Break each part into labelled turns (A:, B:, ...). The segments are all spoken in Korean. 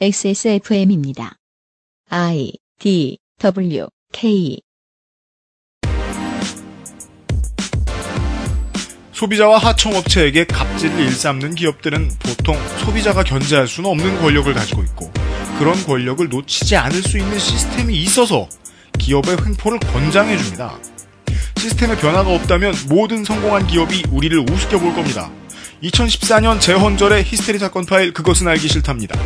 A: XSFM입니다. I D W K
B: 소비자와 하청업체에게 갑질을 일삼는 기업들은 보통 소비자가 견제할 수는 없는 권력을 가지고 있고 그런 권력을 놓치지 않을 수 있는 시스템이 있어서 기업의 횡포를 권장해 줍니다. 시스템에 변화가 없다면 모든 성공한 기업이 우리를 우습게 볼 겁니다. 2014년 재헌절의 히스테리 사건 파일 그것은 알기 싫답니다.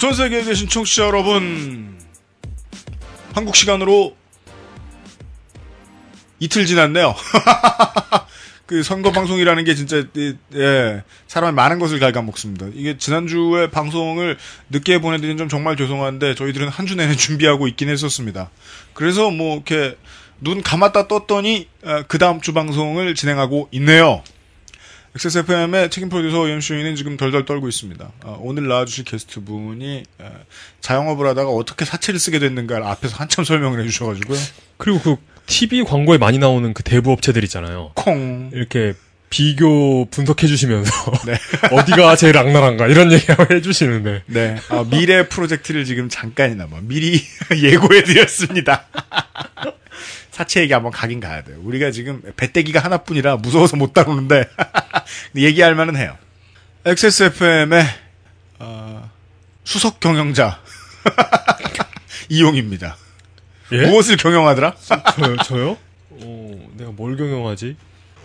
B: 전 세계에 계신 청취자 여러분, 한국 시간으로 이틀 지났네요. 그 선거 방송이라는 게 진짜 예 사람의 많은 것을 갉아먹습니다. 이게 지난주에 방송을 늦게 보내드린 점 정말 죄송한데 저희들은 한 주 내내 준비하고 있긴 했었습니다. 그래서 뭐 이렇게 눈 감았다 떴더니 그 다음 주 방송을 진행하고 있네요. XSFM의 책임 프로듀서 연수인은 지금 덜덜 떨고 있습니다. 어, 오늘 나와주실 게스트 분이 에, 자영업을 하다가 어떻게 사채를 쓰게 됐는가를 앞에서 한참 설명을 해주셔가지고요.
C: 그리고 그 TV 광고에 많이 나오는 그 대부 업체들 있잖아요.
B: 콩.
C: 이렇게 비교 분석해 주시면서 어디가 제일 악랄한가 이런 얘기 해주시는데
B: 네. 아, 미래 프로젝트를 지금 잠깐이나마 미리 예고해 드렸습니다. 사채 얘기 한번 가긴 가야 돼요. 우리가 지금 배때기가 하나뿐이라 무서워서 못 다루는데 얘기할 만은 해요. XSFM의 어, 수석 경영자 이용입니다.
C: 예?
B: 무엇을 경영하더라?
C: 저요? 저요? 어, 내가 뭘 경영하지?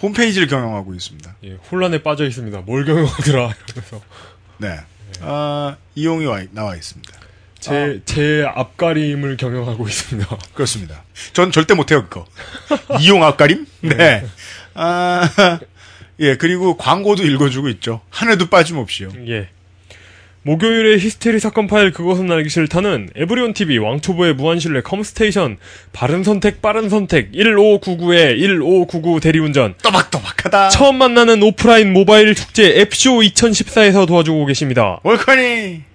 B: 홈페이지를 경영하고 있습니다.
C: 예, 혼란에 빠져 있습니다. 뭘 경영하더라 이러면서
B: 네. 아, 이용이 와, 나와 있습니다.
C: 제, 제 앞가림을 경영하고 있습니다.
B: 그렇습니다. 전 절대 못해요, 그거. 이용 앞가림? 네. 아, 예, 그리고 광고도 읽어주고 있죠. 한 해도 빠짐없이요.
C: 예. 목요일에 히스테리 사건 파일 그것은 알기 싫다는 에브리온 TV 왕초보의 무한실내 컴스테이션 바른 선택 빠른 선택 1599의 1599 대리운전
B: 또박또박하다.
C: 처음 만나는 오프라인 모바일 축제 앱쇼 2014에서 도와주고 계십니다.
B: 월커니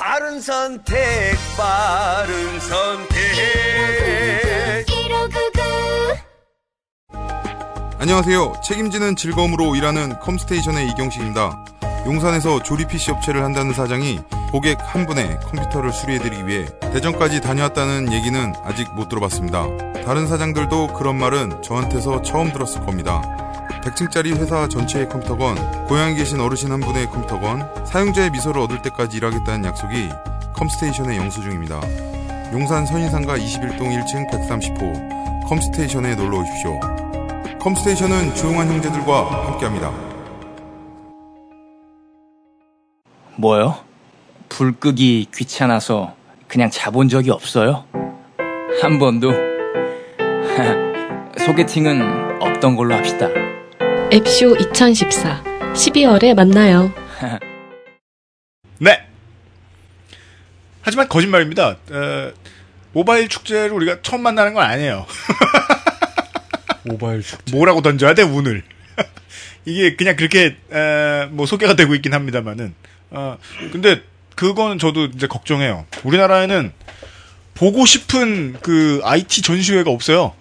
D: 바른 선택, 바른 선택.
E: 안녕하세요. 책임지는 즐거움으로 일하는 컴스테이션의 이경식입니다. 용산에서 조립 PC 업체를 한다는 사장이 고객 한 분의 컴퓨터를 수리해드리기 위해 대전까지 다녀왔다는 얘기는 아직 못 들어봤습니다. 다른 사장들도 그런 말은 저한테서 처음 들었을 겁니다. 100층짜리 회사 전체의 컴퓨터건, 고향에 계신 어르신 한 분의 컴퓨터건, 사용자의 미소를 얻을 때까지 일하겠다는 약속이 컴스테이션의 영수증입니다. 용산 선인상가 21동 1층 130호 컴스테이션에 놀러 오십시오. 컴스테이션은 조용한 형제들과 함께합니다.
F: 뭐요? 불 끄기 귀찮아서 그냥 자본 적이 없어요? 한 번도? 소개팅은 없던 걸로 합시다.
G: 앱쇼 2014 12월에 만나요.
B: 네. 하지만 거짓말입니다. 에, 모바일 축제를 우리가 처음 만나는 건 아니에요.
C: 모바일 축제.
B: 뭐라고 던져야 돼 운을. 이게 그냥 그렇게 에, 뭐 소개가 되고 있긴 합니다만은. 어, 근데 그거는 저도 이제 걱정해요. 우리나라에는 보고 싶은 그 IT 전시회가 없어요.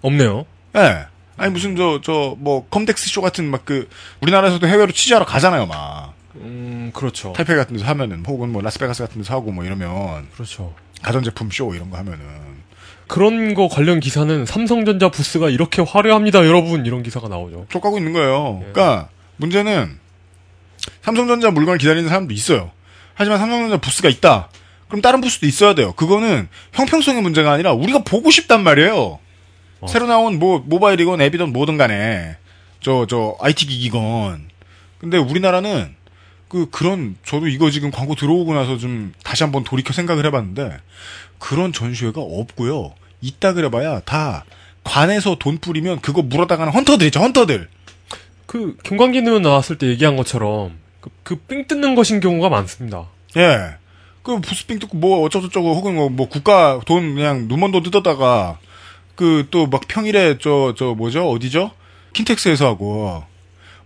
C: 없네요.
B: 예. 네. 아니 무슨 저 저 뭐 컴덱스 쇼 같은 막 그 우리나라에서도 해외로 취재하러 가잖아요, 막.
C: 음, 그렇죠.
B: 타이페이 같은 데서 하면은 혹은 뭐 라스베가스 같은 데서 하고 뭐 이러면
C: 그렇죠.
B: 가전제품 쇼 이런 거 하면은
C: 그런 거 관련 기사는 삼성전자 부스가 이렇게 화려합니다, 여러분. 이런 기사가 나오죠.
B: 족하고 있는 거예요. 예. 그러니까 문제는 삼성전자 물건을 기다리는 사람도 있어요. 하지만 삼성전자 부스가 있다. 그럼 다른 부스도 있어야 돼요. 그거는 형평성의 문제가 아니라 우리가 보고 싶단 말이에요. 어. 새로 나온 뭐 모바일이건 앱이든 뭐든 간에 저저 IT 기기건. 근데 우리나라는 그 그런 저도 이거 지금 광고 들어오고 나서 좀 다시 한번 돌이켜 생각을 해봤는데 그런 전시회가 없고요. 있다 그래봐야 다 관에서 돈 뿌리면 그거 물어다가는 헌터들 있죠 헌터들.
C: 그 김광기 의원 나왔을 때 얘기한 것처럼 그삥 뜯는 것인 경우가 많습니다.
B: 예. 그 부스빙 뜯고 뭐 어쩌고저쩌고 혹은 뭐, 뭐 국가 돈 그냥 눈먼 돈 뜯었다가 그 또 막 평일에 저 저 뭐죠 어디죠 킨텍스에서 하고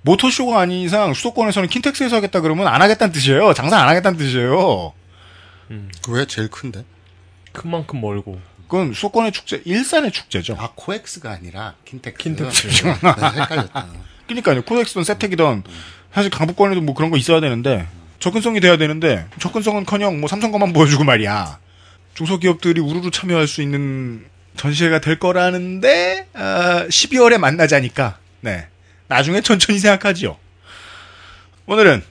B: 모터쇼가 아닌 이상 수도권에서는 킨텍스에서 하겠다 그러면 안 하겠다는 뜻이에요. 장사 안 하겠다는 뜻이에요.
H: 그왜 제일 큰데?
C: 큰 만큼 멀고.
B: 그건 수도권의 축제, 일산의 축제죠.
H: 아 코엑스가 아니라 킨텍스.
C: 킨텍스.
H: 네, 헷갈렸다.
B: 그러니까요. 코엑스든 세택이든 사실 강북권에도 뭐 그런 거 있어야 되는데 접근성이 돼야 되는데 접근성은커녕 뭐 삼성 것만 보여주고 말이야. 중소기업들이 우르르 참여할 수 있는 전시회가 될 거라는데 아, 12월에 만나자니까 네 나중에 천천히 생각하지요. 오늘은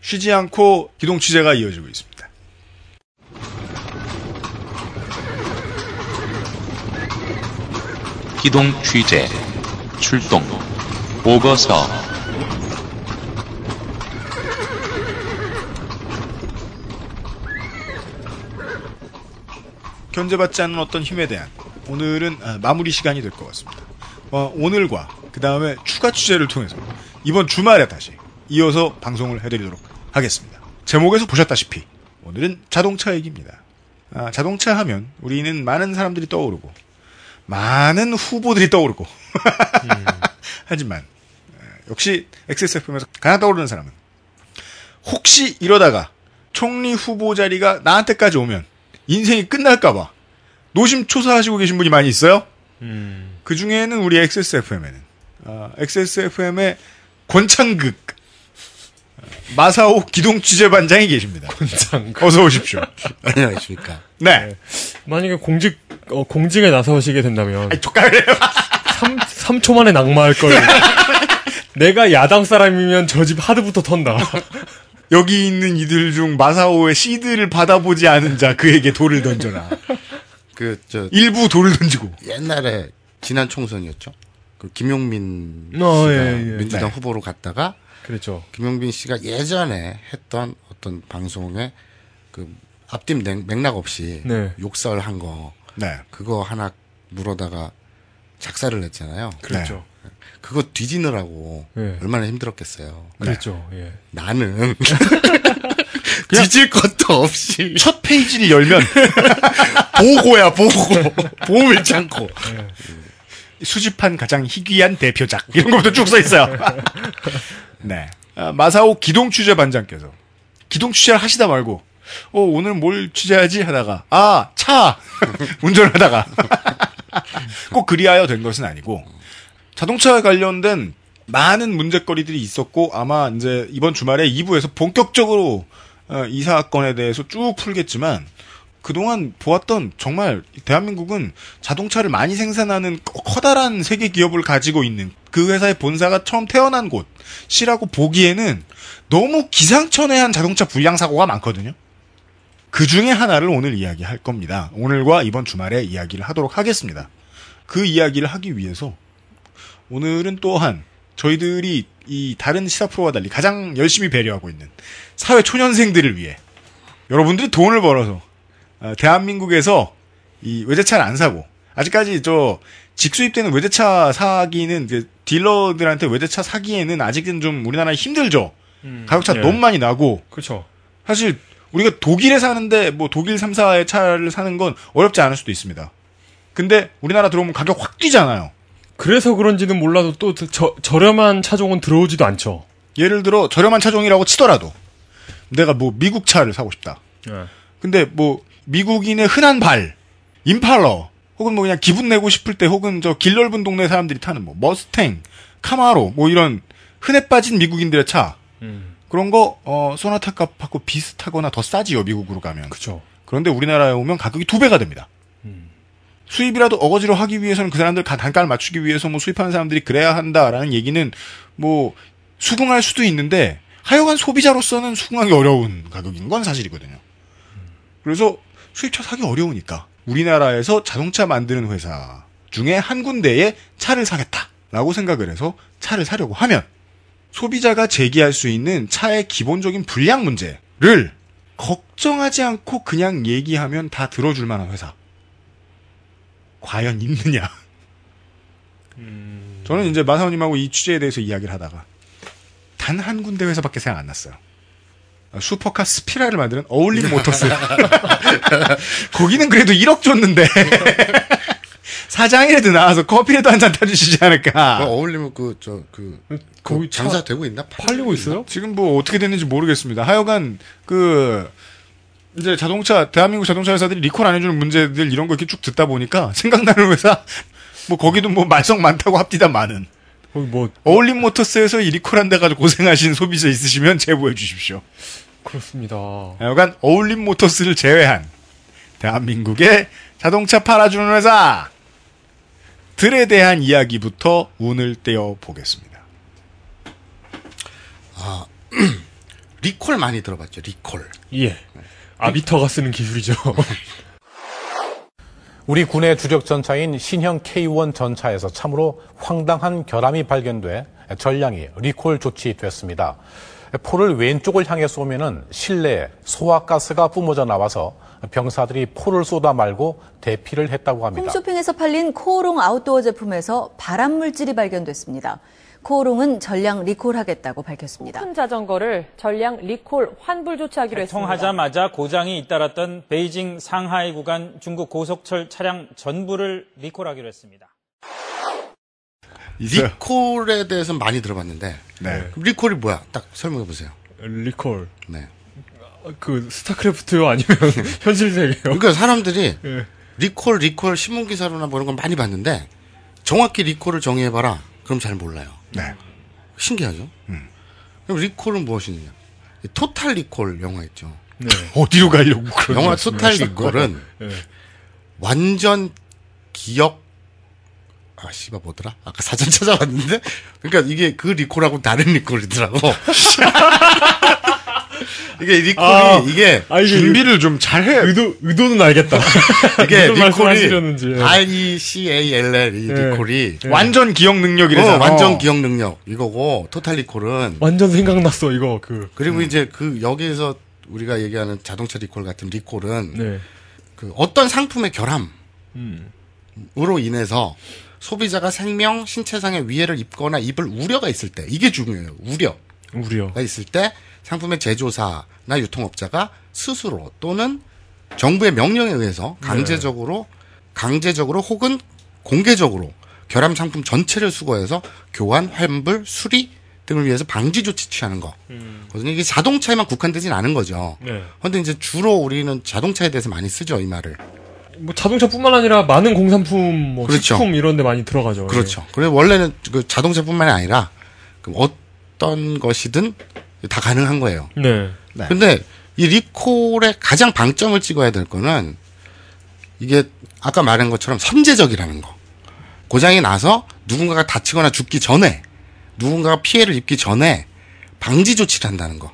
B: 쉬지 않고 기동 취재가 이어지고 있습니다.
I: 기동 취재 출동 보고서
B: 견제받지 않는 어떤 힘에 대한 오늘은 아, 마무리 시간이 될 것 같습니다. 어, 오늘과 그 다음에 추가 취재를 통해서 이번 주말에 다시 이어서 방송을 해드리도록 하겠습니다. 제목에서 보셨다시피 오늘은 자동차 얘기입니다. 아, 자동차 하면 우리는 많은 사람들이 떠오르고 많은 후보들이 떠오르고 하지만 어, 역시 XSFM에서 가장 떠오르는 사람은 혹시 이러다가 총리 후보 자리가 나한테까지 오면 인생이 끝날까봐 노심초사하시고 계신 분이 많이 있어요. 그 중에는 우리 XSFM에는 어, XSFM의 권창극 어, 마사오 기동 취재반장이 계십니다.
C: 권창극
B: 어서 오십시오.
H: 안녕하십니까.
B: 네.
C: 만약에 공직 어, 공직에 나서시게 된다면
B: 아니 족가래요.
C: 3, 3초 만에 낙마할 걸. 내가 야당 사람이면 저 집 하드부터 턴다.
B: 여기 있는 이들 중 마사오의 시드를 받아보지 않은 자 그에게 돌을 던져라.
H: 그 저
B: 일부 돌을 던지고
H: 옛날에 지난 총선이었죠. 그 김용민
C: 어,
H: 씨가
C: 예, 예.
H: 민주당
B: 네.
H: 후보로 갔다가
C: 그렇죠.
H: 김용민 씨가 예전에 했던 어떤 방송에 그 앞뒤 맥- 맥락 없이
C: 네.
H: 욕설한 거
B: 네.
H: 그거 하나 물어다가 작사를 냈잖아요.
C: 그렇죠.
H: 그거 뒤지느라고
C: 네.
H: 얼마나 힘들었겠어요.
C: 그렇죠. 예.
H: 나는 뒤질 것도 없이
B: 첫 페이지를 열면
H: 보고야 보고 보험을 않고
B: 수집한 가장 희귀한 대표작 이런 것부터 쭉 써 있어요. 네. 아, 마사오 기동 취재 반장께서 기동 취재를 하시다 말고 어 오늘 뭘 취재하지 하다가 아 차 운전하다가 꼭 그리하여 된 것은 아니고 자동차에 관련된 많은 문제거리들이 있었고 아마 이제 이번 주말에 2부에서 본격적으로 어, 이 사건에 대해서 쭉 풀겠지만 그동안 보았던 정말 대한민국은 자동차를 많이 생산하는 커- 커다란 세계 기업을 가지고 있는 그 회사의 본사가 처음 태어난 곳이라고 보기에는 너무 기상천외한 자동차 불량 사고가 많거든요. 그 중에 하나를 오늘 이야기할 겁니다. 오늘과 이번 주말에 이야기를 하도록 하겠습니다. 그 이야기를 하기 위해서 오늘은 또한 저희들이 이 다른 시사 프로와 달리 가장 열심히 배려하고 있는 사회 초년생들을 위해 여러분들이 돈을 벌어서 어, 대한민국에서 이 외제차를 안 사고 아직까지 저 직수입되는 외제차 사기는 그 딜러들한테 외제차 사기에는 아직은 좀 우리나라에 힘들죠. 가격차
C: 예.
B: 너무 많이 나고
C: 그렇죠.
B: 사실 우리가 독일에 사는데 뭐 독일 3사의 차를 사는 건 어렵지 않을 수도 있습니다. 근데 우리나라 들어오면 가격 확 뛰잖아요.
C: 그래서 그런지는 몰라도 또 저, 저렴한 차종은 들어오지도 않죠.
B: 예를 들어 저렴한 차종이라고 치더라도 내가 뭐 미국 차를 사고 싶다.
C: 예.
B: 근데 뭐 미국인의 흔한 발, 임팔러 혹은 뭐 그냥 기분 내고 싶을 때 혹은 저 길 넓은 동네 사람들이 타는 뭐 머스탱, 카마로 뭐 이런 흔해 빠진 미국인들의 차
C: 음.
B: 그런 거 어, 소나타 값하고 비슷하거나 더 싸지요 미국으로 가면.
C: 그렇죠.
B: 그런데 우리나라에 오면 가격이 두 배가 됩니다. 수입이라도 어거지로 하기 위해서는 그 사람들 가- 단가를 맞추기 위해서 뭐 수입하는 사람들이 그래야 한다라는 얘기는 뭐 수긍할 수도 있는데 하여간 소비자로서는 수긍하기 어려운 가격인 건 사실이거든요. 그래서 수입차 사기 어려우니까 우리나라에서 자동차 만드는 회사 중에 한 군데에 차를 사겠다라고 생각을 해서 차를 사려고 하면 소비자가 제기할 수 있는 차의 기본적인 불량 문제를 걱정하지 않고 그냥 얘기하면 다 들어줄 만한 회사. 과연 있느냐? 저는 이제 마사오님하고 이 취재에 대해서 이야기를 하다가 단 한 군데 회사밖에 생각 안 났어요. 슈퍼카 스피라를 만드는 어울림 모터스. 거기는 그래도 1억 줬는데 사장이라도 나와서 커피라도 한 잔 타주시지 않을까.
H: 어울리면 그 저 그
B: 거기
H: 장사 되고 있나?
C: 팔리고 있어요?
B: 지금 뭐 어떻게 됐는지 모르겠습니다. 하여간 그 이제 자동차 대한민국 자동차 회사들이 리콜 안 해주는 문제들 이런 거 이렇게 쭉 듣다 보니까 생각나는 회사 뭐 거기도 뭐 말썽 많다고 합디다 많은.
C: 거기 뭐
B: 어울림 모터스에서 이 리콜한 데 가지고 고생하신 소비자 있으시면 제보해 주십시오.
C: 그렇습니다.
B: 하여간 어울림 모터스를 제외한 대한민국의 자동차 팔아주는 회사 들에 대한 이야기부터 운을 떼어 보겠습니다.
H: 아 리콜 많이 들어봤죠. 리콜.
C: 예. 아비터가 쓰는 기술이죠.
J: 우리 군의 주력 전차인 신형 K1 전차에서 참으로 황당한 결함이 발견돼 전량이 리콜 조치됐습니다. 포를 왼쪽을 향해 쏘면은 실내에 소화가스가 뿜어져 나와서 병사들이 포를 쏘다 말고 대피를 했다고 합니다.
K: 홈쇼핑에서 팔린 코오롱 아웃도어 제품에서 발암 물질이 발견됐습니다. 코오롱은 전량 리콜하겠다고 밝혔습니다.
L: 큰 자전거를 전량 리콜 환불 조치하기로 했습니다.
M: 통하자마자 고장이 잇따랐던 베이징 상하이 구간 중국 고속철 차량 전부를 리콜하기로 했습니다.
H: 리콜에 대해서 많이 들어봤는데
B: 네.
H: 리콜이 뭐야? 딱 설명해 보세요.
C: 리콜.
H: 네.
C: 그 스타크래프트요 아니면 현실 세계요?
H: 그러니까 사람들이
C: 예.
H: 리콜 리콜 신문 기사로나 뭐 이런 건 많이 봤는데 정확히 리콜을 정의해 봐라. 그럼 잘 몰라요.
B: 네.
H: 신기하죠? 그럼 리콜은 무엇이냐? 토탈 리콜 영화 있죠.
C: 네.
B: 어디로 가려고 그런
H: 영화 토탈 리콜은
C: 네.
H: 완전 기억 아 씨발 뭐더라? 아까 사전 찾아봤는데 그러니까 이게 그 리콜하고 다른 리콜이더라고. 이게 리콜이
C: 아,
H: 이게
C: 아,
B: 준비를 좀 잘해.
C: 의도 의도는 알겠다.
H: 이게 리콜이
C: 말씀하시려는지. 예.
H: R E C A L L 이
C: 예.
H: 리콜이
B: 완전 기억 능력이래잖아.
H: 어, 완전 기억 능력 이거고 토탈 리콜은
C: 완전 생각났어 이거 그.
H: 그리고 이제 그 여기에서 우리가 얘기하는 자동차 리콜 같은 리콜은
C: 네.
H: 그 어떤 상품의 결함으로
C: 음.
H: 인해서 소비자가 생명, 신체상의 위해를 입거나 입을 우려가 있을 때 이게 중요해요. 우려.
C: 우려.
H: 가 있을 때 상품의 제조사나 유통업자가 스스로 또는 정부의 명령에 의해서 강제적으로 강제적으로 혹은 공개적으로 결함 상품 전체를 수거해서 교환, 환불, 수리 등을 위해서 방지 조치 취하는 거. 거든요. 이게 자동차에만 국한되진 않은 거죠.
C: 네.
H: 그런데 이제 주로 우리는 자동차에 대해서 많이 쓰죠 이 말을.
C: 뭐 자동차뿐만 아니라 많은 공산품, 뭐
H: 그렇죠.
C: 식품 이런 데 많이 들어가죠.
H: 그렇죠. 그래서 원래는 그 자동차뿐만이 아니라 그 어떤 것이든 다 가능한 거예요.
C: 네.
H: 근데 이 리콜의 가장 방점을 찍어야 될 거는 이게 아까 말한 것처럼 선제적이라는 거. 고장이 나서 누군가가 다치거나 죽기 전에 누군가가 피해를 입기 전에 방지 조치를 한다는 거.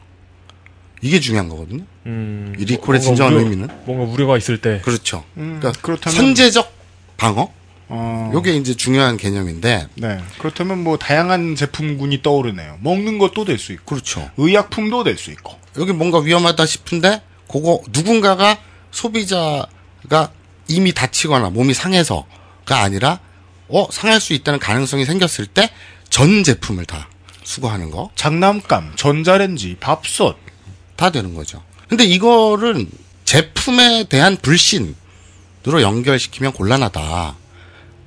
H: 이게 중요한 거거든요.
C: 음,
H: 이 리콜의 진정한
C: 우려-
H: 의미는
C: 뭔가 우려가 있을 때.
H: 그렇죠.
B: 음,
H: 그러니까
B: 그렇다면-
H: 선제적 방어.
B: 어.
H: 요게 이제 중요한 개념인데
B: 네. 그렇다면 뭐 다양한 제품군이 떠오르네요. 먹는 것도 될 수 있고,
H: 그렇죠.
B: 의약품도 될 수 있고.
H: 여기 뭔가 위험하다 싶은데 그거 누군가가 소비자가 이미 다치거나 몸이 상해서가 아니라 어 상할 수 있다는 가능성이 생겼을 때 전 제품을 다 수거하는 거.
B: 장난감, 전자레인지, 밥솥
H: 다 되는 거죠. 근데 이거는 제품에 대한 불신으로 연결시키면 곤란하다.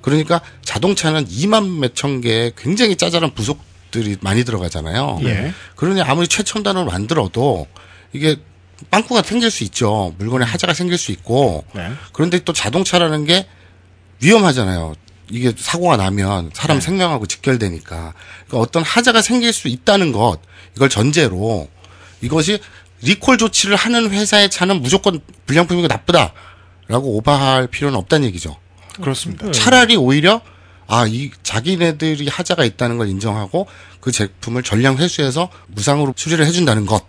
H: 그러니까 자동차는 2만 몇천 개의 굉장히 짜잘한 부속들이 많이 들어가잖아요.
B: 예.
H: 그러니 아무리 최첨단으로 만들어도 이게 빵꾸가 생길 수 있죠. 물건에 하자가 생길 수 있고.
B: 네.
H: 그런데 또 자동차라는 게 위험하잖아요. 이게 사고가 나면 사람 생명하고 직결되니까. 그러니까 어떤 하자가 생길 수 있다는 것, 이걸 전제로 이것이 리콜 조치를 하는 회사의 차는 무조건 불량품이고 나쁘다라고 오버할 필요는 없다는 얘기죠.
B: 그렇습니다.
H: 차라리 오히려 아, 이 자기네들이 하자가 있다는 걸 인정하고 그 제품을 전량 회수해서 무상으로 수리를 해준다는 것.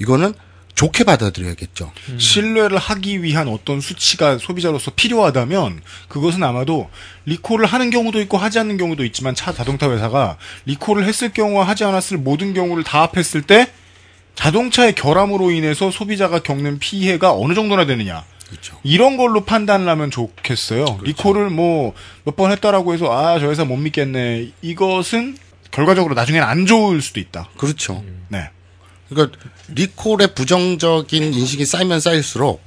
H: 이거는 좋게 받아들여야겠죠.
B: 신뢰를 하기 위한 어떤 수치가 소비자로서 필요하다면 그것은 아마도 리콜을 하는 경우도 있고 하지 않는 경우도 있지만 차 자동차 회사가 리콜을 했을 경우와 하지 않았을 모든 경우를 다 합했을 때 자동차의 결함으로 인해서 소비자가 겪는 피해가 어느 정도나 되느냐. 이런 걸로 판단을 하면 좋겠어요. 리콜을 뭐 몇 번 했다라고 해서 아 저 회사 못 믿겠네. 이것은 결과적으로 나중에는 안 좋을 수도 있다.
H: 그렇죠.
B: 네.
H: 그러니까 리콜의 부정적인 인식이 쌓이면 쌓일수록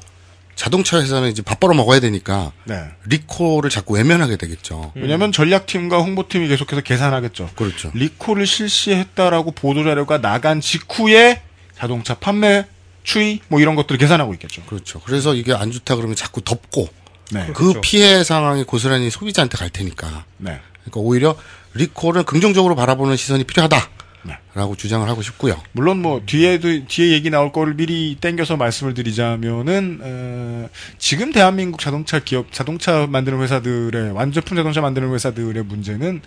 H: 자동차 회사는 이제 밥 벌어 먹어야 되니까
B: 네.
H: 리콜을 자꾸 외면하게 되겠죠.
B: 왜냐하면 전략팀과 홍보팀이 계속해서 계산하겠죠.
H: 그렇죠.
B: 리콜을 실시했다라고 보도 자료가 나간 직후에 자동차 판매 추이 뭐 이런 것들을 계산하고 있겠죠.
H: 그렇죠. 그래서 이게 안 좋다 그러면 자꾸 덮고
B: 네.
H: 그
B: 그렇죠.
H: 피해 상황이 고스란히 소비자한테 갈 테니까.
B: 네.
H: 그러니까 오히려 리콜은 긍정적으로 바라보는 시선이 필요하다.
B: 네.
H: 라고 주장을 하고 싶고요.
B: 물론 뭐 뒤에도 뒤에 얘기 나올 거를 미리 땡겨서 말씀을 드리자면은 어, 지금 대한민국 자동차 기업 자동차 만드는 회사들의 완제품 자동차 만드는 회사들의 문제는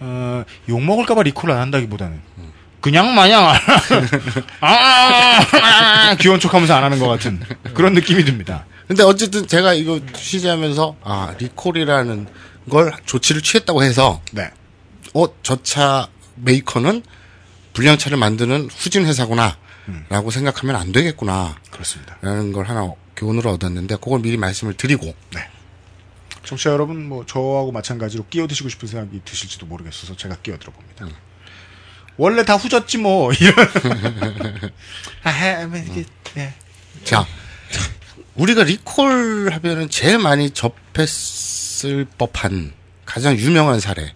B: 어, 욕 먹을까봐 리콜 안 한다기보다는 그냥 마냥 안 아, 아, 아, 귀여운 척하면서 안 하는 것 같은 그런 느낌이 듭니다.
H: 근데 어쨌든 제가 이거 취재하면서 아 리콜이라는 걸 조치를 취했다고 해서
B: 네.
H: 어저 차 메이커는 불량차를 만드는 후진 회사구나 라고 생각하면 안 되겠구나
B: 그렇습니다.
H: 라는 걸 하나 교훈을 얻었는데 그걸 미리 말씀을 드리고
B: 청취자 여러분 뭐 저하고 마찬가지로 끼어드시고 싶은 생각이 드실지도 모르겠어서 제가 끼어들어 봅니다. 원래 다 후졌지 뭐 이런. 아, 해, 뭐 이게, 예.
H: 자 우리가 리콜 하면은 제일 많이 접했을 법한 가장 유명한 사례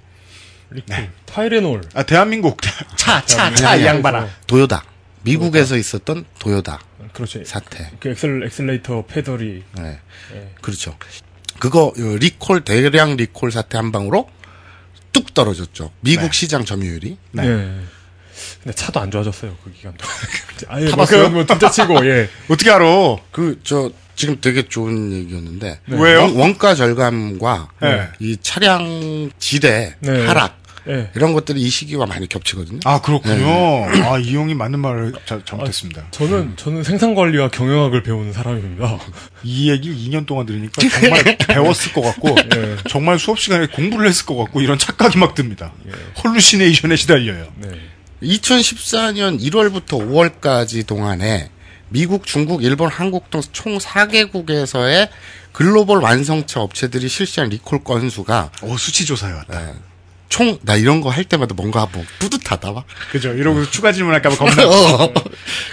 C: 리콜 타이레놀
B: 아 대한민국 차 차 차 양반아.
H: 도요다 미국에서 있었던 도요다
C: 그렇죠.
H: 사태
C: 그 엑셀 엑셀레이터 페달이
H: 네.
C: 예.
H: 그렇죠. 그거 어, 리콜 대량 리콜 사태 한 방으로 뚝 떨어졌죠. 미국
C: 네.
H: 시장 점유율이.
C: 네. 근데 차도 안 좋아졌어요 그 기간도. 아예
H: 타봤어요?
C: 뭐 진짜 치고 예.
B: 어떻게 알아?
H: 그 저 지금 되게 좋은 얘기였는데
C: 네.
B: 왜요?
H: 원, 원가 절감과
B: 네.
H: 이 차량 지대
C: 네.
H: 하락
C: 네.
H: 이런 것들이 이 시기와 많이 겹치거든요.
B: 아 그렇군요.
H: 네.
B: 아 이용이 맞는 말을 자- 잘못했습니다.
C: 저는 저는 생산 관리와 경영학을 배우는 사람입니다.
B: 이 얘기를 2년 동안 들으니까 정말 배웠을 것 같고
C: 예.
B: 정말 수업 시간에 공부를 했을 것 같고 이런 착각이 막 듭니다. 헐루시네이션에 시달려요.
C: 네.
H: 2014년 1월부터 5월까지 동안에 미국, 중국, 일본, 한국 등 총 4개국에서의 글로벌 완성차 업체들이 실시한 리콜 건수가
B: 어 수치 조사해 왔다.
H: 총 나 이런 거 할 때마다 뭔가 뭐 뿌듯하다 막.
B: 그죠? 이러고 추가 질문할까봐 겁나.
H: 어.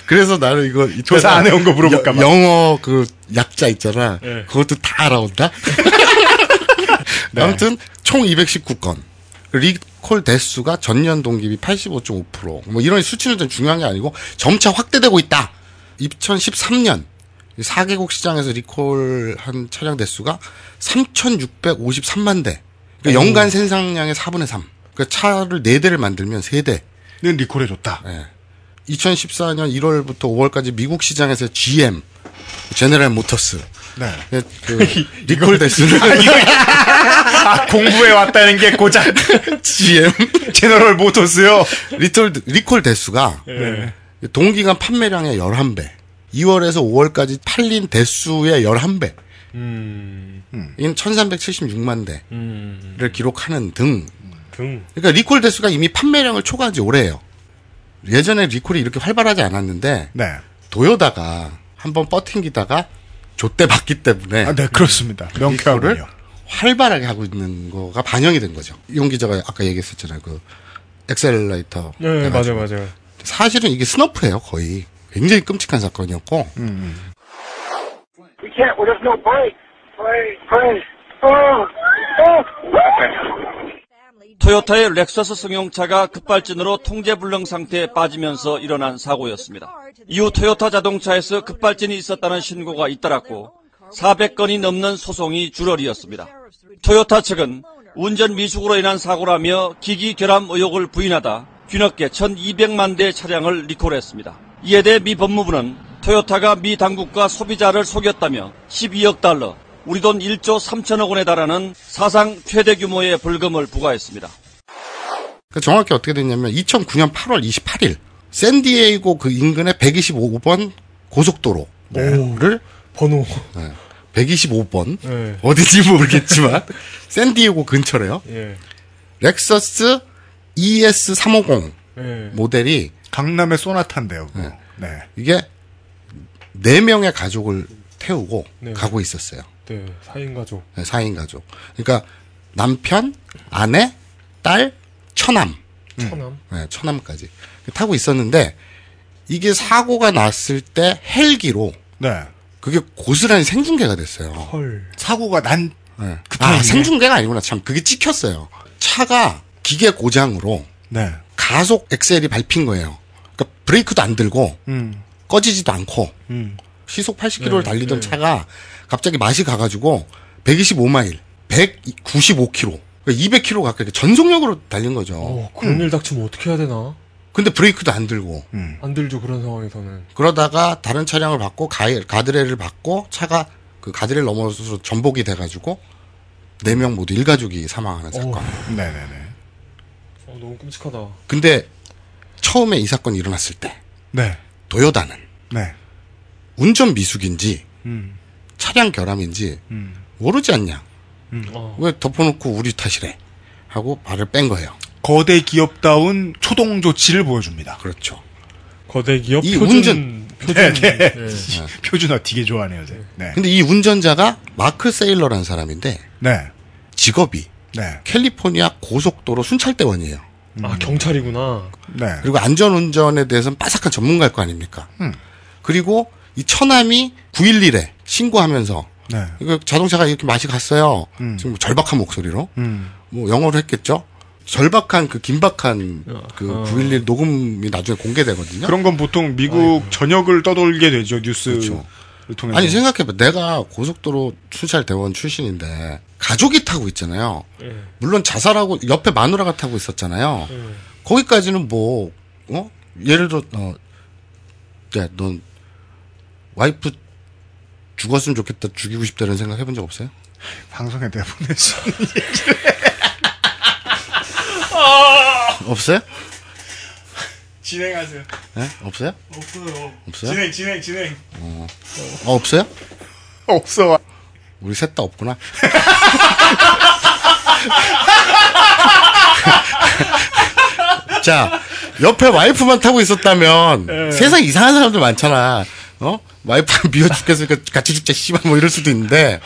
H: 그래서 나는 이거
B: 조사 안 해온 거 물어볼까 봐.
H: 여- 영어 그 약자 있잖아.
B: 네.
H: 그것도 다 알아온다.
B: 네.
H: 아무튼 총 219건. 리콜 대수가 전년 동기 비 85.5%. 뭐 이런 수치는 좀 중요한 게 아니고 점차 확대되고 있다. 2013년 4개국 시장에서 리콜한 차량 대수가 3,653만 대. 그러니까
B: 오.
H: 연간 생산량의 4분의 3. 그러니까 차를 4대를 만들면 3대.
B: 는 리콜해 줬다.
H: 2014년 1월부터 5월까지 미국 시장에서 GM, 제네럴 모터스,
B: 네.
H: 그 리콜 대수는
B: 아, 공부해 왔다는 게 고작
H: GM
B: 제너럴 모터스요.
H: 리콜 리콜 대수가
B: 네.
H: 동기간 판매량의 11배, 2월에서 5월까지 팔린 대수의 11배.
C: 음.
H: 인 1376만 대를
C: 음.
H: 기록하는 등
C: 등.
H: 그러니까 리콜 대수가 이미 판매량을 초과한 지 오래예요. 예전에 리콜이 이렇게 활발하지 않았는데
B: 네.
H: 도요다가 한번 버팅기다가 좆돼 봤기 때문에
B: 아, 네, 그렇습니다. 명쾌하군요.
H: 리콜을 활발하게 하고 있는 거가 반영이 된 거죠. 이용 기자가 아까 얘기했었잖아요. 그 엑셀레이터.
C: 네,
H: 해가지고.
C: 맞아요, 맞아요.
H: 사실은 이게 snuff예요, 거의. 굉장히 끔찍한 사건이었고.
N: We can't. Well, there's no brake. Brake. Brake. Oh. Oh.
O: 토요타의 렉서스 승용차가 급발진으로 통제불능 상태에 빠지면서 일어난 사고였습니다. 이후 토요타 자동차에서 급발진이 있었다는 신고가 잇따랐고 400건이 넘는 소송이 줄어리었습니다. 토요타 측은 운전 미숙으로 인한 사고라며 기기 결함 의혹을 부인하다 뒤늦게 1200만 대 차량을 리콜했습니다. 이에 대해 미 법무부는 토요타가 미 당국과 소비자를 속였다며 12억 달러, 우리 돈 1조 3천억 원에 달하는 사상 최대 규모의 벌금을 부과했습니다.
H: 그 정확히 어떻게 됐냐면 2009년 8월 28일 샌디에이고 그 인근의 125번 고속도로를
C: 번호
H: 125번
C: 네.
H: 어딘지 모르겠지만 샌디에고 근처래요.
C: 예.
H: 렉서스 ES 350
C: 예.
H: 모델이
B: 강남의 소나타인데요. 그거. 네.
H: 이게 네 명의 가족을 태우고
C: 네.
H: 가고 있었어요.
C: 네. 4인 가족.
H: 네, 4인 가족. 그러니까 남편, 아내, 딸, 처남.
C: 처남.
H: 네, 처남까지 타고 있었는데 이게 사고가 났을 때 헬기로
B: 네.
H: 그게 고스란히 생중계가 됐어요.
C: 헐.
B: 사고가 난
H: 네.
B: 그
H: 아? 생중계가 아니구나. 참 그게 찍혔어요. 차가 기계 고장으로
B: 네.
H: 가속 엑셀이 밟힌 거예요. 그러니까 브레이크도 안 들고
B: 음.
H: 꺼지지도 않고
B: 음.
H: 시속 80km를
C: 네,
H: 달리던
C: 네.
H: 차가 갑자기 맛이 가가지고 125마일, 195km, 200km 가까이 전속력으로 달린 거죠.
C: 어, 그런 일 닥치면 어떻게 해야 되나?
H: 근데 브레이크도 안 들고
C: 안 들죠 그런 상황에서는.
H: 그러다가 다른 차량을 받고 가, 가드레일을 받고 차가 그 가드레일 넘어서 전복이 돼가지고 네 명 모두 일가족이 사망하는 사건.
B: 네네네.
C: 어, 너무 끔찍하다.
H: 근데 처음에 이 사건이 일어났을 때
B: 네.
H: 도요다는
B: 네.
H: 운전 미숙인지
B: 음.
H: 차량 결함인지
B: 음.
H: 모르지 않냐?
C: 어.
H: 왜 덮어놓고 우리 탓이래? 하고 발을 뺀 거예요.
B: 거대 기업다운 초동 조치를 보여줍니다.
H: 그렇죠.
C: 거대 기업
H: 이
C: 표준
H: 운전-
C: 표준
B: 네, 네.
C: 네.
B: 표준화 되게 좋아하네요. 네. 네.
H: 근데 이 운전자가 마크 세일러라는 사람인데
B: 네.
H: 직업이
B: 네.
H: 캘리포니아 고속도로 순찰대원이에요.
C: 아 경찰이구나.
B: 네.
H: 그리고 안전운전에 대해서는 빠삭한 전문가일 거 아닙니까?
B: 음.
H: 그리고 이 처남이 911에 신고하면서
B: 네.
H: 이거 자동차가 이렇게 맛이 갔어요.
B: 음.
H: 지금 절박한 목소리로
B: 음.
H: 뭐 영어로 했겠죠. 절박한 그 긴박한 그
B: 어.
H: 911 녹음이 나중에 공개되거든요.
B: 그런 건 보통 미국 전역을 떠돌게 되죠. 뉴스를 통해서.
H: 아니 생각해봐. 내가 고속도로 순찰 대원 출신인데 가족이 타고 있잖아요.
C: 예.
H: 물론 자살하고 옆에 마누라가 타고 있었잖아요.
C: 예.
H: 거기까지는 뭐 어? 예를 들어 어, 야, 넌 와이프 죽었으면 좋겠다, 죽이고 싶다 이런 생각 해본 적 없어요?
B: 방송에 수 있는
H: 없어요?
B: 진행하세요.
H: 네? 없어요?
B: 없어요.
H: 없어요?
B: 진행, 진행, 진행.
H: 어, 어, 없어요?
B: 없어.
H: 우리 셋 다 없구나. 자, 옆에 와이프만 타고 있었다면
B: 예.
H: 세상 이상한 사람들 많잖아. 어? 와이프 미워 죽겠으니까 같이 죽자 씨발 뭐 이럴 수도 있는데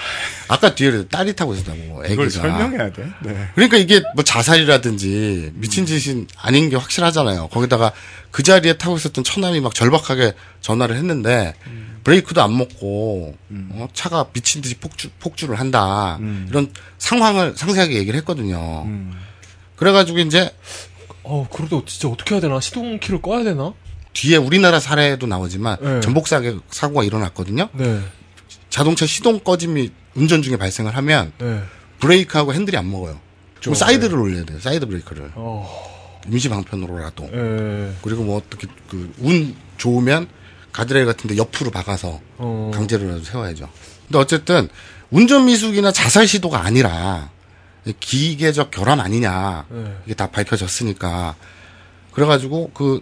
H: 아까 뒤에 딸이 타고 있었다고 애기가.
B: 이걸 설명해야 돼. 네.
H: 그러니까 이게 뭐 자살이라든지 미친 짓이 아닌 게 확실하잖아요. 거기다가 그 자리에 타고 있었던 처남이 막 절박하게 전화를 했는데 브레이크도 안 먹고 어, 차가 미친 듯이 폭주, 폭주를 한다. 이런 상황을 상세하게 얘기를 했거든요. 그래가지고 이제
C: 어 그래도 진짜 어떻게 해야 되나? 시동키를 꺼야 되나?
H: 뒤에 우리나라 사례도 나오지만
C: 네.
H: 전복 사고, 사고가 일어났거든요.
C: 네.
H: 자동차 시동 꺼짐이 운전 중에 발생을 하면
C: 네.
H: 브레이크하고 핸들이 안 먹어요. 그럼
C: 네.
H: 사이드를 올려야 돼요. 사이드 브레이크를.
C: 어.
H: 임시 방편으로라도.
C: 예.
H: 그리고 뭐 어떻게 그 운 좋으면 가드레일 같은데 옆으로 박아서
C: 어.
H: 강제로라도 세워야죠. 근데 어쨌든 운전 미숙이나 자살 시도가 아니라 기계적 결함 아니냐
C: 네.
H: 이게 다 밝혀졌으니까 그래가지고 그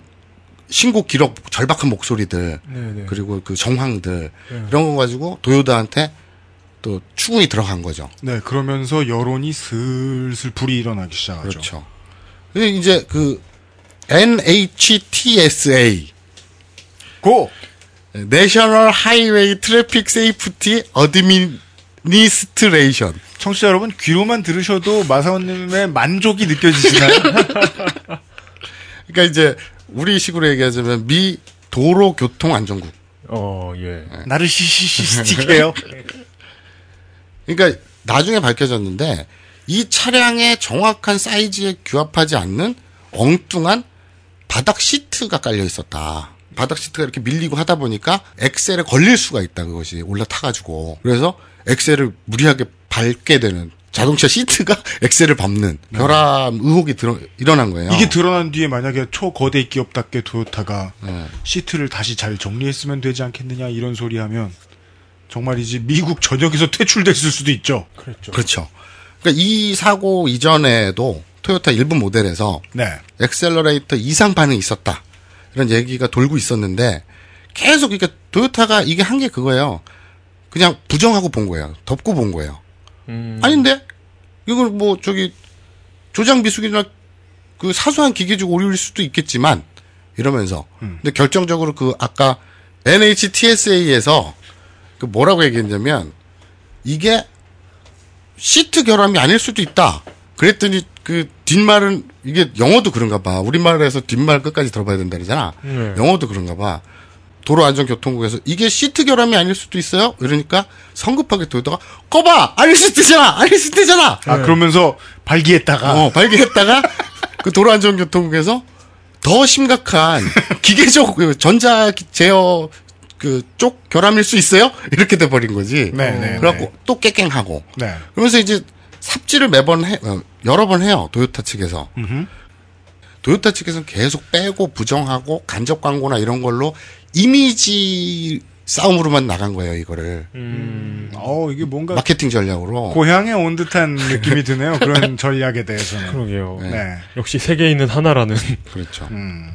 H: 신고 기록 절박한 목소리들
C: 네네.
H: 그리고 그 정황들
B: 네.
H: 이런 거 가지고 도요다한테 또 추궁이 들어간 거죠.
B: 네, 그러면서 여론이 슬슬 불이 일어나기 시작하죠.
H: 그렇죠. 근데 이제 그 NHTSA
B: 고
H: National Highway Traffic Safety Administration
B: 청취자 여러분 귀로만 들으셔도 마사오님의 만족이 느껴지시나요?
H: 그러니까 이제 우리식으로 얘기하자면 미 도로교통안전국.
C: 어, 예.
B: narcissistic해요.
H: 그러니까 나중에 밝혀졌는데 이 차량의 정확한 사이즈에 부합하지 않는 엉뚱한 바닥 시트가 깔려 있었다. 바닥 시트가 이렇게 밀리고 하다 보니까 엑셀에 걸릴 수가 있다. 그것이 올라타가지고. 그래서 엑셀을 무리하게 밟게 되는 자동차 시트가 엑셀을 밟는 결함 의혹이 들어, 일어난 거예요.
B: 이게 드러난 뒤에 만약에 초거대 기업답게 도요타가
H: 네.
B: 시트를 다시 잘 정리했으면 되지 않겠느냐 이런 소리 하면 정말이지 미국 전역에서 퇴출됐을 수도 있죠.
C: 그렇죠.
H: 그렇죠. 그러니까 이 사고 이전에도 토요타 일부 모델에서
B: 네.
H: 엑셀러레이터 이상 반응이 있었다. 이런 얘기가 돌고 있었는데 계속 그러니까 도요타가 이게 한 게 그거예요. 그냥 부정하고 본 거예요. 덮고 본 거예요.
C: 음.
H: 아닌데 이걸 뭐 저기 조작 미숙이나 그 사소한 기계적 오류일 수도 있겠지만 이러면서 근데 결정적으로 그 아까 NHTSA에서 그 뭐라고 얘기했냐면 이게 시트 결함이 아닐 수도 있다. 그랬더니 그 뒷말은 이게 영어도 그런가 봐. 우리말에서 뒷말 끝까지 들어봐야 된다 그러잖아.
C: 네.
H: 영어도 그런가 봐. 도로안전교통국에서 이게 시트 결함이 아닐 수도 있어요. 이러니까 성급하게 도요타가 꺼봐 아닐 수도 있잖아. 아닐 수도 있잖아.
B: 아 그러면서 발기했다가
H: 어, 발기했다가 그 도로안전교통국에서 더 심각한 기계적 그 전자 제어 그 쪽 결함일 수 있어요? 이렇게 돼 버린 거지.
B: 네, 네,
H: 그래갖고 또 깨갱하고.
B: 네.
H: 그러면서 이제 삽질을 매번 해 어, 여러 번 해요 도요타 측에서. 도요타 측에서는 계속 빼고 부정하고 간접 광고나 이런 걸로 이미지 싸움으로만 나간 거예요 이거를.
B: 음, 어 이게 뭔가
H: 마케팅 전략으로.
B: 고향에 온 듯한 느낌이 드네요. 그런 전략에 대해서는.
C: 그러게요.
B: 네.
C: 역시 세계에 있는 하나라는.
H: 그렇죠.
B: 음.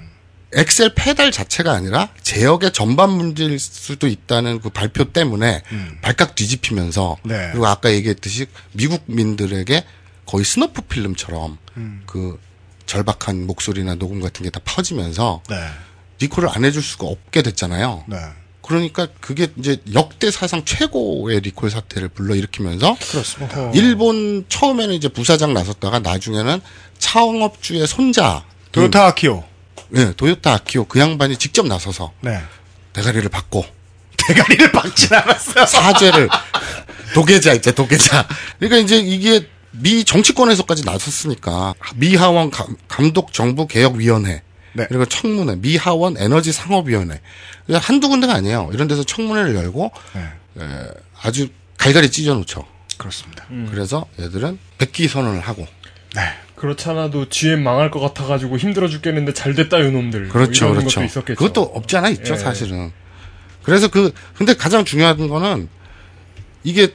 H: 엑셀 페달 자체가 아니라 제어계 전반 문제일 수도 있다는 그 발표 때문에 발칵 뒤집히면서
B: 음. 네.
H: 그리고 아까 얘기했듯이 미국민들에게 거의 스너프 필름처럼
B: 음.
H: 그 절박한 목소리나 녹음 같은 게 다 퍼지면서
B: 네.
H: 리콜을 안 해줄 수가 없게 됐잖아요.
B: 네.
H: 그러니까 그게 이제 역대 사상 최고의 리콜 사태를 불러일으키면서
B: 그렇습니다.
H: 일본 처음에는 이제 부사장 나섰다가 나중에는 차업주의 손자
B: 도요타 아키오.
H: 네, 도요타 아키오 그 양반이 직접 나서서
B: 네.
H: 대가리를 받고
B: 대가리를 박진 않았어요.
H: 사죄를 도계자 이제 도계자. 그러니까 이제 이게 미 정치권에서까지 나섰으니까 미 하원 감, 감독 정부 개혁 위원회
B: 네.
H: 그리고 청문회 미 하원 에너지 상업위원회 한두 군데가 아니에요. 이런 데서 청문회를 열고 에, 아주 갈갈이 찢어 놓죠.
B: 그렇습니다.
H: 그래서 얘들은 백기 선언을 하고
C: 그렇지 않아도 GM 망할 것 같아가지고 힘들어 죽겠는데 잘 됐다 이놈들.
H: 그렇죠,
C: 뭐
H: 그렇죠.
C: 것도 있었겠죠.
H: 그것도 없지 않아 있죠,
C: 예.
H: 사실은. 그래서 그 근데 가장 중요한 거는 이게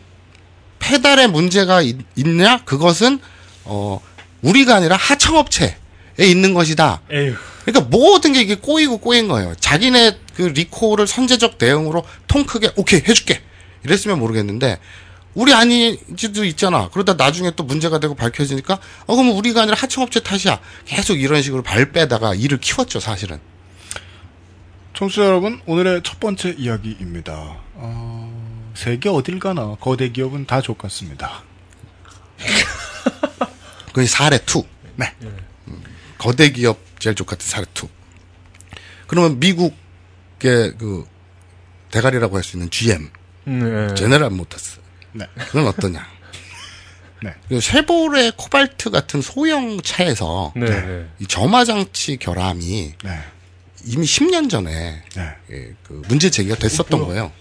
H: 페달에 문제가 있, 냐 그것은 어 우리가 아니라 하청업체에 있는 것이다.
C: 에휴.
H: 그러니까 모든 게 이게 꼬이고 꼬인 거예요. 자기네 그 리콜을 선제적 대응으로 통 크게 오케이 해줄게 이랬으면 모르겠는데 우리 아니지도 있잖아. 그러다 나중에 또 문제가 되고 밝혀지니까 어 그럼 우리가 아니라 하청업체 탓이야. 계속 이런 식으로 발 빼다가 일을 키웠죠 사실은.
B: 청취자 여러분, 오늘의 첫 번째 이야기입니다. 어, 세계 어딜 가나 거대 기업은 다 족같습니다.
H: 그게 사례 2.
B: 네.
H: 거대 기업 제일 족같은 사례 2. 그러면 미국의 그 대가리라고 할 수 있는 GM,
C: 네.
H: 제네랄 모터스.
B: 네.
H: 그건 어떠냐?
B: 네.
H: 그 쉐보레 코발트 같은 소형 차에서
C: 네, 네.
H: 이 점화 장치 결함이
B: 네.
H: 이미 10년 전에 예, 그 문제 제기가 됐었던 거예요.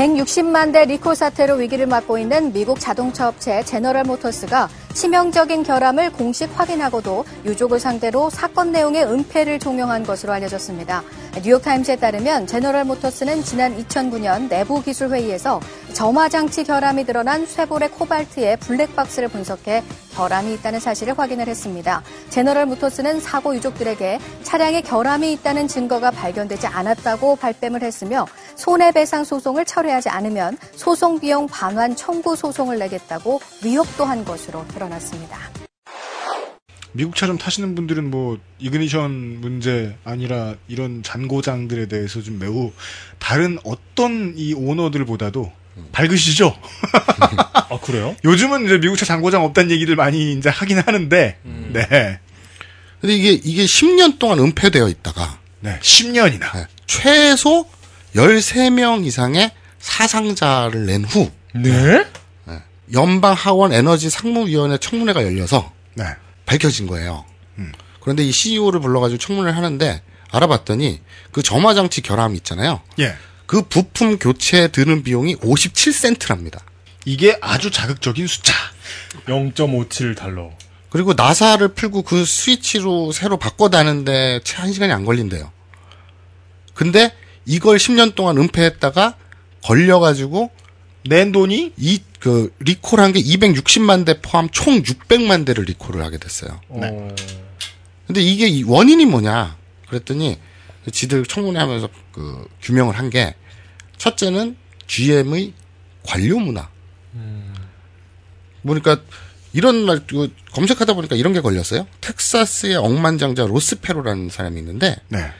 P: 160만 대 리콜 사태로 위기를 맞고 있는 미국 자동차 업체 제너럴 모터스가 치명적인 결함을 공식 확인하고도 유족을 상대로 사건 내용의 은폐를 종용한 것으로 알려졌습니다. 뉴욕타임스에 따르면 제너럴 모터스는 지난 2009년 내부 기술 회의에서 점화 장치 결함이 드러난 쇠볼의 코발트의 블랙박스를 분석해 결함이 있다는 사실을 확인을 했습니다. 제너럴 모터스는 사고 유족들에게 차량에 결함이 있다는 증거가 발견되지 않았다고 발뺌을 했으며 손해배상 소송을 철회하지 않으면 소송 비용 반환 청구 소송을 내겠다고 위협도 한 것으로 드러났습니다.
B: 미국 차 좀 타시는 분들은 뭐 이그니션 문제 아니라 이런 잔고장들에 대해서 좀 매우 다른 어떤 이 오너들보다도 밝으시죠?
C: 아 그래요?
B: 요즘은 이제 미국 차 잔고장 없다는 얘기를 많이 이제 하긴 하는데,
C: 음.
B: 네.
H: 근데 이게 이게 10년 동안 은폐되어 있다가
B: 네, 10년이나
H: 최소 13명 이상의 사상자를 낸후
C: 네?
H: 연방 하원 에너지 상무위원회 청문회가 열려서
B: 네.
H: 밝혀진 거예요. 그런데 이 CEO를 불러가지고 청문회를 하는데 알아봤더니 그 점화 장치 결함 있잖아요.
B: 예.
H: 그 부품 교체에 드는 비용이 57센트랍니다.
B: 이게 아주 자극적인 숫자.
C: 0.57달러.
H: 그리고 나사를 풀고 그 스위치로 새로 바꿔다는데 채 한 시간이 안 걸린대요. 근데 이걸 10년 동안 은폐했다가 걸려가지고
B: 낸 돈이
H: 이 그 리콜한 게 260만 대 포함 총 600만 대를 리콜을 하게 됐어요.
C: 네.
H: 근데 이게 이 원인이 뭐냐? 그랬더니 지들 청문회 하면서 그 규명을 한 게 첫째는 GM의 관료 문화. 보니까 이런 말 그, 검색하다 보니까 이런 게 걸렸어요. 텍사스의 억만장자 로스페로라는 사람이 있는데
B: 네.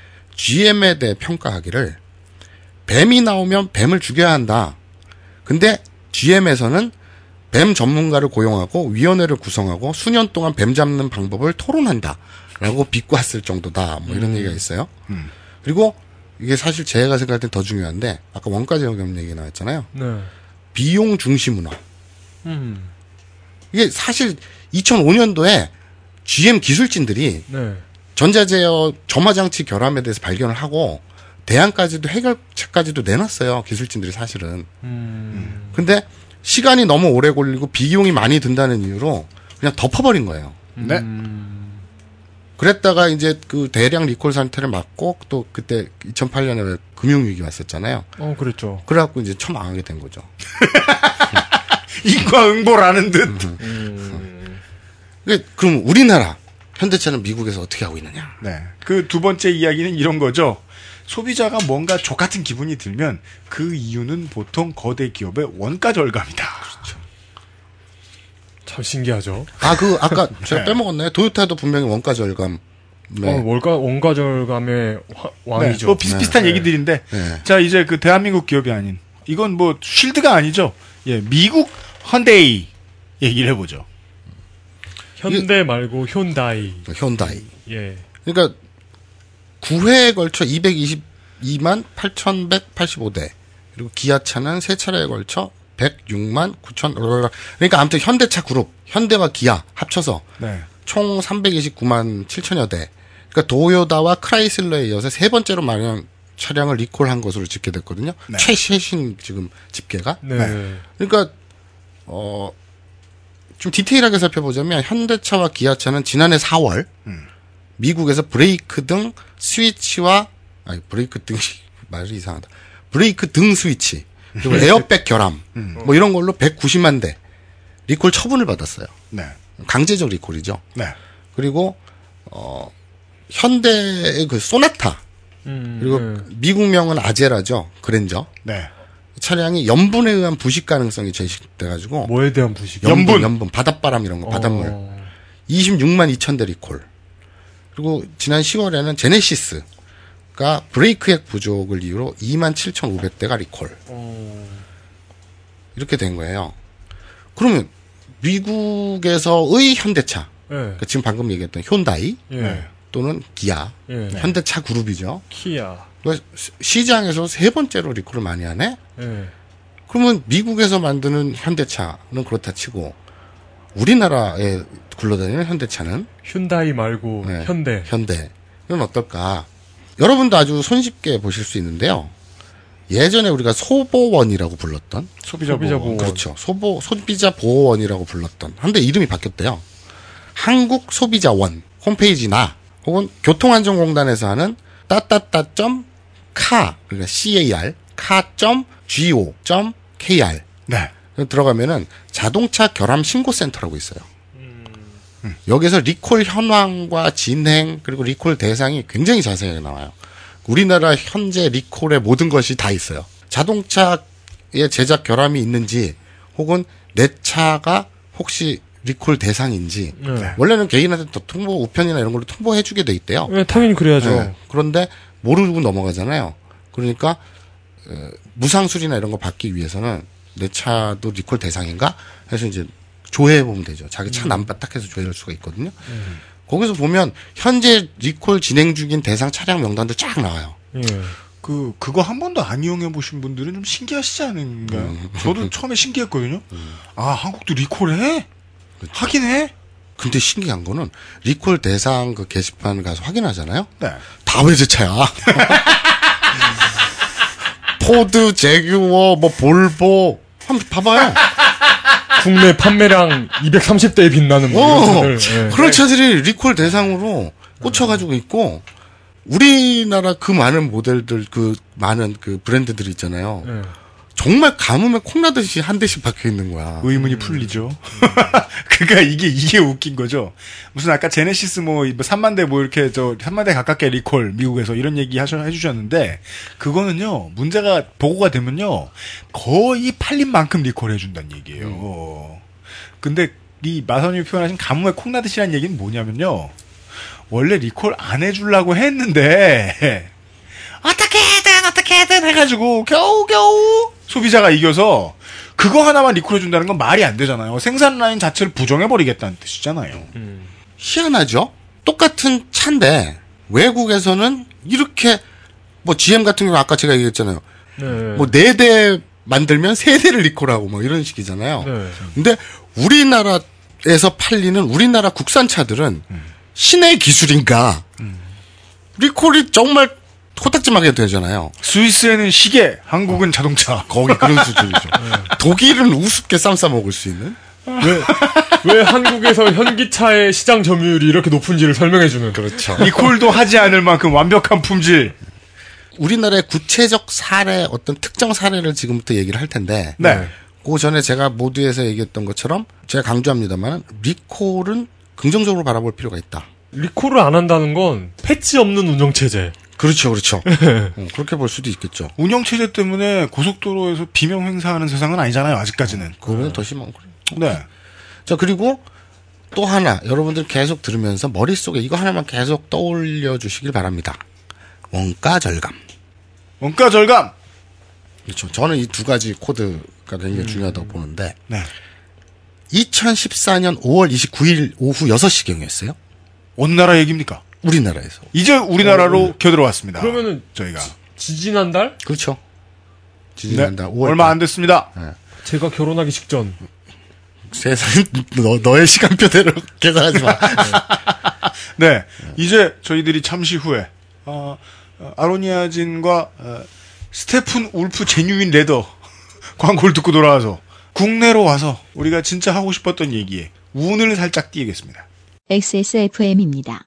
H: GM에 대해 평가하기를 뱀이 나오면 뱀을 죽여야 한다. 근데 GM에서는 뱀 전문가를 고용하고 위원회를 구성하고 수년 동안 뱀 잡는 방법을 토론한다. 라고 비꼬았을 정도다. 뭐 이런 얘기가 있어요.
B: 음.
H: 그리고 이게 사실 제가 생각할 땐 더 중요한데 아까 원가 절감 얘기 나왔잖아요.
C: 네.
H: 비용 중시 문화.
C: 음.
H: 이게 사실 2005년도에 GM 기술진들이
C: 네.
H: 전자제어 점화장치 결함에 대해서 발견을 하고 대안까지도 해결책까지도 내놨어요. 기술진들이 사실은.
C: 음.
H: 근데 시간이 너무 오래 걸리고 비용이 많이 든다는 이유로 그냥 덮어버린 거예요.
B: 네.
H: 그랬다가 이제 그 대량 리콜 상태를 맞고 또 그때 2008년에 금융위기 왔었잖아요.
C: 어, 그랬죠.
H: 그래갖고 이제 처망하게 된 거죠.
B: 인과응보라는 듯.
H: 그, 그럼 우리나라 현대차는 미국에서 어떻게 하고 있느냐?
B: 네. 그 두 번째 이야기는 이런 거죠. 소비자가 뭔가 족 같은 기분이 들면 그 이유는 보통 거대 기업의 원가 절감이다. 그렇죠.
C: 참 신기하죠.
H: 아, 그, 아까 제가
B: 네.
H: 빼먹었네. 도요타도 분명히 원가 절감. 네.
C: 어, 원가, 원가 절감의 화- 왕이죠.
B: 네, 뭐 비슷비슷한
C: 네.
B: 얘기들인데
H: 네.
B: 자 이제 그 대한민국 기업이 아닌 이건 뭐 쉴드가 아니죠. 예, 미국 헌데이 얘기를 해보죠.
C: 현대 말고 현다이.
H: 현다이.
C: 예.
H: 그러니까 9회에 걸쳐 222만 8,185대 그리고 기아차는 세 차례에 걸쳐 106만 9천 그러니까 아무튼 현대차 그룹 현대와 기아 합쳐서
B: 네.
H: 총 329만 7천여 대 그러니까 도요다와 크라이슬러에 이어서 세 번째로 많은 차량을 리콜한 것으로 집계됐거든요.
B: 네.
H: 최신 지금 집계가.
C: 네.
H: 그러니까 어. 좀 디테일하게 살펴보자면 현대차와 기아차는 지난해 4월 미국에서 브레이크 등 스위치와 아니 브레이크 등 말이 이상하다. 브레이크 등 스위치 그리고 에어백 결함 뭐 이런 걸로 190만 대 리콜 처분을 받았어요.
B: 네.
H: 강제적 리콜이죠.
B: 네.
H: 그리고 어 현대의 그 소나타
C: 음,
H: 그리고
C: 네.
H: 미국명은 아제라죠. 그랜저.
B: 네.
H: 차량이 염분에 의한 부식 가능성이 제시돼가지고
C: 뭐에 대한 부식?
H: 염분, 염분, 바닷바람 이런 거, 바닷물.
C: 어.
H: 26만 2천 대 리콜. 그리고 지난 10월에는 제네시스가 브레이크액 부족을 이유로 2만 7,500대가 리콜.
C: 어.
H: 이렇게 된 거예요. 그러면 미국에서의 현대차,
C: 예.
H: 그러니까 지금 방금 얘기했던 현다이
C: 예.
H: 또는 기아,
C: 예.
H: 현대차 그룹이죠. 시- 시장에서 세 번째로 리콜을 많이 하네.
C: 예.
H: 그러면 미국에서 만드는 현대차는 그렇다 치고 우리나라에 굴러다니는 현대차는
C: 현다이 말고
H: 네.
C: 현대.
H: 현대 이건 어떨까? 여러분도 아주 손쉽게 보실 수 있는데요. 예전에 우리가 소보원이라고 불렀던
B: 소비자,
C: 소비자
B: 보호.
C: 보호.
H: 그렇죠. 소보 소비자 보호원이라고 불렀던 한데 이름이 바뀌었대요. 한국 소비자원 홈페이지나 혹은 교통안전공단에서 하는 따따따.카 그러니까 car 카 .go.kr
B: 네.
H: 들어가면은 자동차 결함 신고 센터라고 있어요. 여기서 리콜 현황과 진행 그리고 리콜 대상이 굉장히 자세하게 나와요. 우리나라 현재 리콜의 모든 것이 다 있어요. 자동차의 제작 결함이 있는지 혹은 내 차가 혹시 리콜 대상인지
C: 네.
H: 원래는 개인한테 더 통보 우편이나 이런 걸로 통보해주게 돼 있대요.
C: 예, 당연히 그래야죠.
H: 네. 그런데 모르고 넘어가잖아요. 그러니까 어, 무상수리나 이런 거 받기 위해서는 내 차도 리콜 대상인가 해서 이제 조회해 보면 되죠. 자기 차 남바 딱 해서 조회할 수가 있거든요. 거기서 보면 현재 리콜 진행 중인 대상 차량 명단도 쫙 나와요.
C: 예.
B: 그 그거 한 번도 안 이용해 보신 분들은 좀 신기하시지 않은가요?
H: 음.
B: 저도 처음에 신기했거든요. 아 한국도 리콜해?
H: 그렇죠.
B: 하긴 해.
H: 근데 신기한 거는 리콜 대상 그 게시판 가서 확인하잖아요.
B: 네.
H: 다 외제차야. 포드, 제규어, 뭐 볼보 한번 봐봐요.
C: 국내 판매량 230대에 빛나는 뭐
H: 어.
C: 예.
H: 그런 차들이 리콜 대상으로 꽂혀가지고 있고, 우리나라 그 많은 모델들, 그 많은 그 브랜드들 있잖아요.
C: 예.
H: 정말 가뭄에 콩나듯이 한 대씩 박혀 있는 거야.
B: 의문이 풀리죠. 그러니까 이게 이게 웃긴 거죠. 무슨 아까 제네시스 뭐 3만 대 뭐 이렇게 저 3만 대 가깝게 리콜 미국에서 이런 얘기 하셔 해주셨는데 그거는요 문제가 보고가 되면요 거의 팔린 만큼 리콜 해준다는 얘기예요. 근데 이 마선이 표현하신 가뭄에 콩나듯이라는 얘기는 뭐냐면요 원래 리콜 안 해주려고 했는데 어떻게든 어떻게든 해가지고 겨우겨우 소비자가 이겨서 그거 하나만 리콜해준다는 건 말이 안 되잖아요. 생산 라인 자체를 부정해버리겠다는 뜻이잖아요.
H: 희한하죠? 똑같은 차인데 외국에서는 이렇게 뭐 GM 같은 경우 아까 제가 얘기했잖아요. 뭐네 대 만들면 세 대를 리콜하고 뭐 이런 식이잖아요. 근데 우리나라에서 팔리는 우리나라 국산 차들은 신의 기술인가 리콜이 정말 코딱지 막이 되잖아요.
B: 스위스에는 시계, 한국은 자동차.
H: 거기 그런 수준이죠. 독일은 우습게 쌈 싸 먹을 수 있는.
C: 왜, 왜 한국에서 현기차의 시장 점유율이 이렇게 높은지를 설명해주는.
H: 그렇죠.
B: 리콜도 하지 않을 만큼 완벽한 품질.
H: 우리나라의 구체적 사례, 어떤 특정 사례를 지금부터 얘기를 할 텐데.
B: 네.
H: 그 전에 제가 모두에서 얘기했던 것처럼 제가 강조합니다만 리콜은 긍정적으로 바라볼 필요가 있다.
C: 리콜을 안 한다는 건 패치 없는 운영체제.
H: 그렇죠, 그렇죠. 어, 그렇게 볼 수도 있겠죠.
B: 운영 체제 때문에 고속도로에서 비명 행사하는 세상은 아니잖아요. 아직까지는.
H: 그거는 더 심한 거예요.
B: 네.
H: 자, 그리고 또 하나, 여러분들 계속 들으면서 머릿속에 이거 하나만 계속 떠올려 주시길 바랍니다. 원가 절감.
B: 원가 절감!
H: 그렇죠. 저는 이 두 가지 코드가 굉장히 중요하다고 보는데,
B: 네.
H: 2014년 5월 29일 오후 6시경이었어요.
B: 어느 나라 얘기입니까?
H: 우리나라에서.
B: 이제 우리나라로 겨들어왔습니다.
C: 그러면은
B: 저희가.
C: 지 지난달?
H: 그렇죠.
B: 네.
H: 지지난달 5월.
B: 얼마 안 됐습니다.
C: 제가 결혼하기 직전.
H: 세상, 너, 너의 시간표대로 계산하지 마.
B: 네. 이제 저희들이 잠시 후에, 어, 어, 아로니아진과 어, 스테픈 울프 genuine leather 광고를 듣고 돌아와서 국내로 와서 우리가 진짜 하고 싶었던 얘기에 운을 살짝 띄겠습니다.
A: XSFM입니다.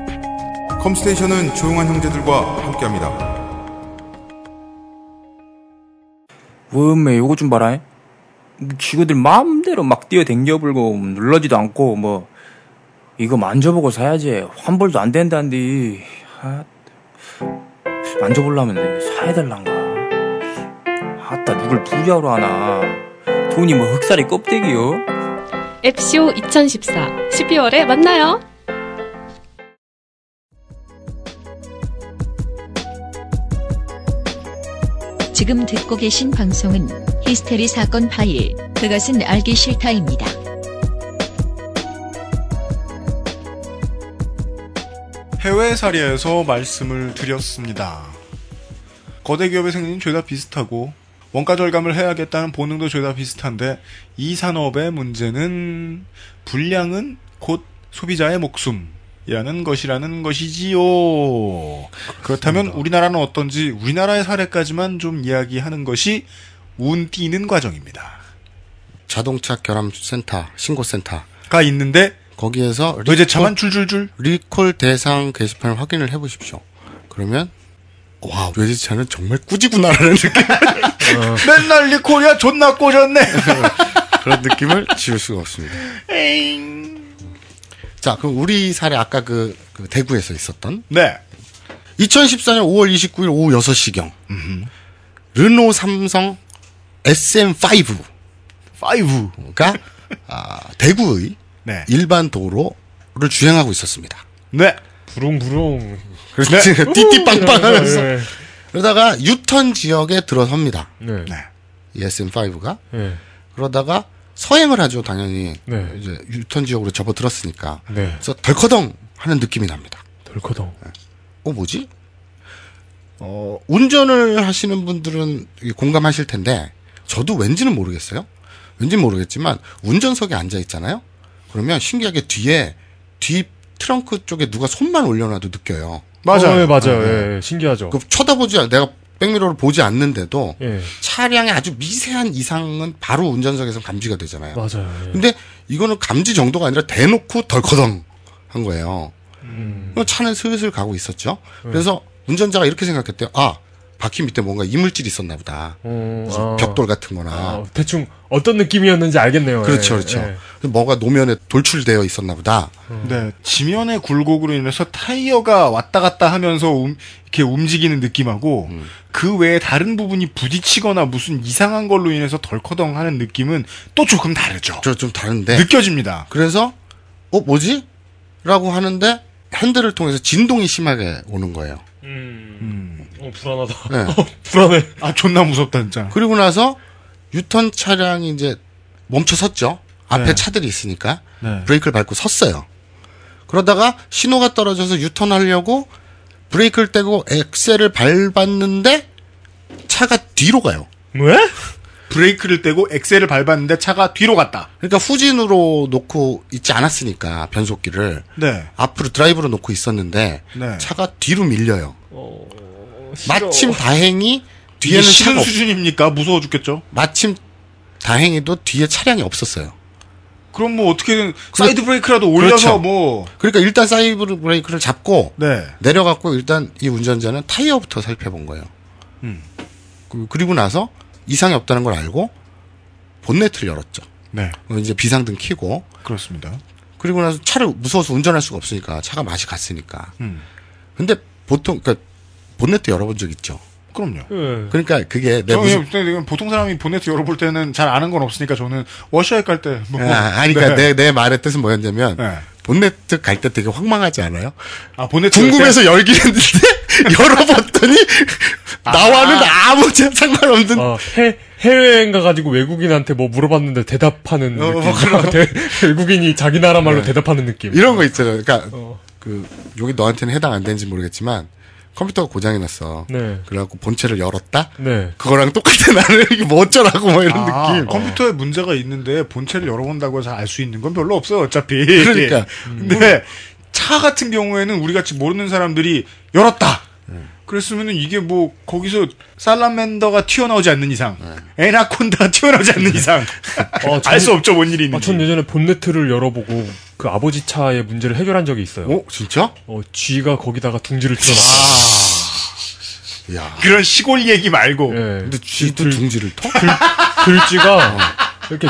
E: 컴스테이션은 조용한 형제들과 함께합니다.
F: 워메 요거 좀 봐라. 지구들 마음대로 막 뛰어댕겨 불고 눌러지도 않고 뭐 이거 만져보고 사야지 환불도 안 된다는데 아, 만져보려면 사야 될란가 아따 누굴 부자로 하나 돈이 뭐 흑살이 껍데기요
G: 앱쇼 2014 12월에 만나요.
A: 지금 듣고 계신 방송은 히스테리 사건 파일, 그것은 알기 싫다입니다.
B: 해외 사례에서 말씀을 드렸습니다. 거대 기업의 생리는 죄다 비슷하고 원가 절감을 해야겠다는 본능도 죄다 비슷한데 이 산업의 문제는 불량은 곧 소비자의 목숨 이라는 것이라는 것이지요. 그렇다면 우리나라는 어떤지 우리나라의 사례까지만 좀 이야기하는 것이 운 띄는 과정입니다.
H: 자동차 결함센터, 신고센터.
B: 가 있는데
H: 거기에서
B: 외제차만 줄줄줄
H: 리콜 대상 게시판을 확인을 해보십시오. 그러면 와 외제차는 정말 꾸지구나라는 느낌.
B: 맨날 리콜이야 존나 꽂았네.
H: 그런 느낌을 지울 수가 없습니다. 자, 그럼 우리 사례 아까 그, 그 대구에서 있었던
B: 네.
H: 2014년 5월 29일 오후 6시경 르노 삼성 SM5
B: 5가
H: 아, 대구의
B: 네.
H: 일반 도로를 주행하고 있었습니다.
B: 네.
C: 부릉부릉.
H: 그렇지.
C: 네.
H: 띠띠빵빵 하면서.
C: 네.
H: 그러다가 유턴 지역에 들어섭니다.
C: 네.
H: 이 SM5가.
C: 네.
H: 그러다가 서행을 하죠, 당연히.
C: 네.
H: 이제 유턴 지역으로 접어들었으니까.
C: 네.
H: 그래서 덜커덩 하는 느낌이 납니다.
C: 덜커덩.
H: 어, 뭐지? 어, 운전을 하시는 분들은 공감하실 텐데, 저도 왠지는 모르겠어요. 왠지 모르겠지만 운전석에 앉아 있잖아요. 그러면 신기하게 뒤에 뒤 트렁크 쪽에 누가 손만 올려놔도 느껴요.
C: 맞아요. 어, 예, 맞아요.
H: 네.
C: 예, 신기하죠.
H: 그 쳐다보지 않- 내가 백미러를 보지 않는데도
C: 예.
H: 차량의 아주 미세한 이상은 바로 운전석에서 감지가 되잖아요.
C: 맞아요. 예.
H: 근데 이거는 감지 정도가 아니라 대놓고 덜커덩 한 거예요.
C: 음.
H: 차는 슬슬 가고 있었죠. 그래서 운전자가 이렇게 생각했대요. 아, 바퀴 밑에 뭔가 이물질이 있었나 보다.
C: 어,
H: 무슨
C: 아.
H: 벽돌 같은 거나.
C: 아, 대충 어떤 느낌이었는지 알겠네요.
H: 그렇죠,
C: 예,
H: 그렇죠.
C: 예.
H: 뭐가 노면에 돌출되어 있었나 보다.
B: 네, 지면의 굴곡으로 인해서 타이어가 왔다 갔다 하면서 움- 이렇게 움직이는 느낌하고
H: 음.
B: 그 외에 다른 부분이 부딪히거나 무슨 이상한 걸로 인해서 덜커덩 하는 느낌은 또 조금 다르죠.
H: 저 좀 다른데.
B: 느껴집니다.
H: 그래서, 어, 뭐지? 라고 하는데 핸들을 통해서 진동이 심하게 오는 거예요.
C: 음. 어, 불안하다.
H: 네.
C: 어, 불안해.
B: 아, 존나 무섭다, 진짜.
H: 그리고 나서 유턴 차량이 이제 멈춰 섰죠. 앞에
B: 네.
H: 차들이 있으니까
B: 네.
H: 브레이크를 밟고 섰어요. 그러다가 신호가 떨어져서 유턴하려고 브레이크를 떼고 엑셀을 밟았는데 차가 뒤로 가요.
C: 왜?
B: 브레이크를 떼고 엑셀을 밟았는데 차가 뒤로 갔다.
H: 그러니까 후진으로 놓고 있지 않았으니까 변속기를
B: 네.
H: 앞으로 드라이브로 놓고 있었는데
B: 네.
H: 차가 뒤로 밀려요.
C: 싫어.
H: 마침 다행히 뒤에는 차가 없-
B: 수준입니까? 무서워 죽겠죠?
H: 마침 다행히도 뒤에 차량이 없었어요.
B: 그럼 뭐 어떻게든 사이드 브레이크라도 올려서
H: 그렇죠.
B: 뭐
H: 그러니까 일단 사이드 브레이크를 잡고
B: 네.
H: 내려갖고 일단 이 운전자는 타이어부터 살펴본 거예요.
B: 음.
H: 그- 그리고 나서 이상이 없다는 걸 알고 본네트를 열었죠.
B: 네.
H: 어, 이제 비상등 켜고
B: 그렇습니다.
H: 그리고 나서 차를 무서워서 운전할 수가 없으니까 차가 맛이 갔으니까.
B: 음.
H: 근데 보통 그러니까 본네트 열어본 적 있죠.
B: 그럼요.
C: 예.
H: 그러니까 그게
B: 내저
H: 무슨
B: 보통 사람이 보네트 열어볼 때는 잘 아는 건 없으니까 저는 워셔액 갈때 뭐.
H: 아, 아니, 그러니까
B: 네.
H: 내, 내 말의 뜻은 뭐였냐면,
B: 네.
H: 본네트 갈 때 되게 황망하지 않아요?
B: 아, 보네트
H: 궁금해서 열긴 했는데, 열어봤더니, 나와는 아 무 상관없는.
C: 어, 해, 해외여행 가가지고 외국인한테 뭐 물어봤는데 대답하는
H: 어,
C: 느낌.
H: 뭐 그런 거.
C: 대- 외국인이 자기 나라 말로
H: 네.
C: 대답하는 느낌.
H: 이런 거 있잖아요. 그러니까,
C: 어.
H: 그, 여기 너한테는 해당 안 되는지 모르겠지만, 컴퓨터가 고장이 났어.
C: 네.
H: 그래갖고 본체를 열었다?
C: 네.
H: 그거랑 똑같아. 나는 이게 뭐 어쩌라고, 뭐 이런
B: 아,
H: 느낌.
B: 컴퓨터에 문제가 있는데 본체를 열어본다고 해서 알 수 있는 건 별로 없어요, 어차피.
H: 그러니까.
B: 근데 차 같은 경우에는 우리 같이 모르는 사람들이 열었다. 그랬으면은 이게 뭐 거기서 살라맨더가 튀어나오지 않는 이상, 에나콘다가 튀어나오지 않는 이상
C: 어,
B: 알수 없죠, 뭔 일이
C: 아,
B: 있는지.
C: 전 예전에 본네트를 열어보고 그 아버지 차의 문제를 해결한 적이 있어요.
H: 어, 진짜?
C: 어, 쥐가 거기다가 둥지를 튀어나왔어요.
H: 야.
B: 그런 시골 얘기 말고.
C: 예.
H: 근데 쥐도
C: 들-
H: 둥지를 터?
C: 들쥐가 이렇게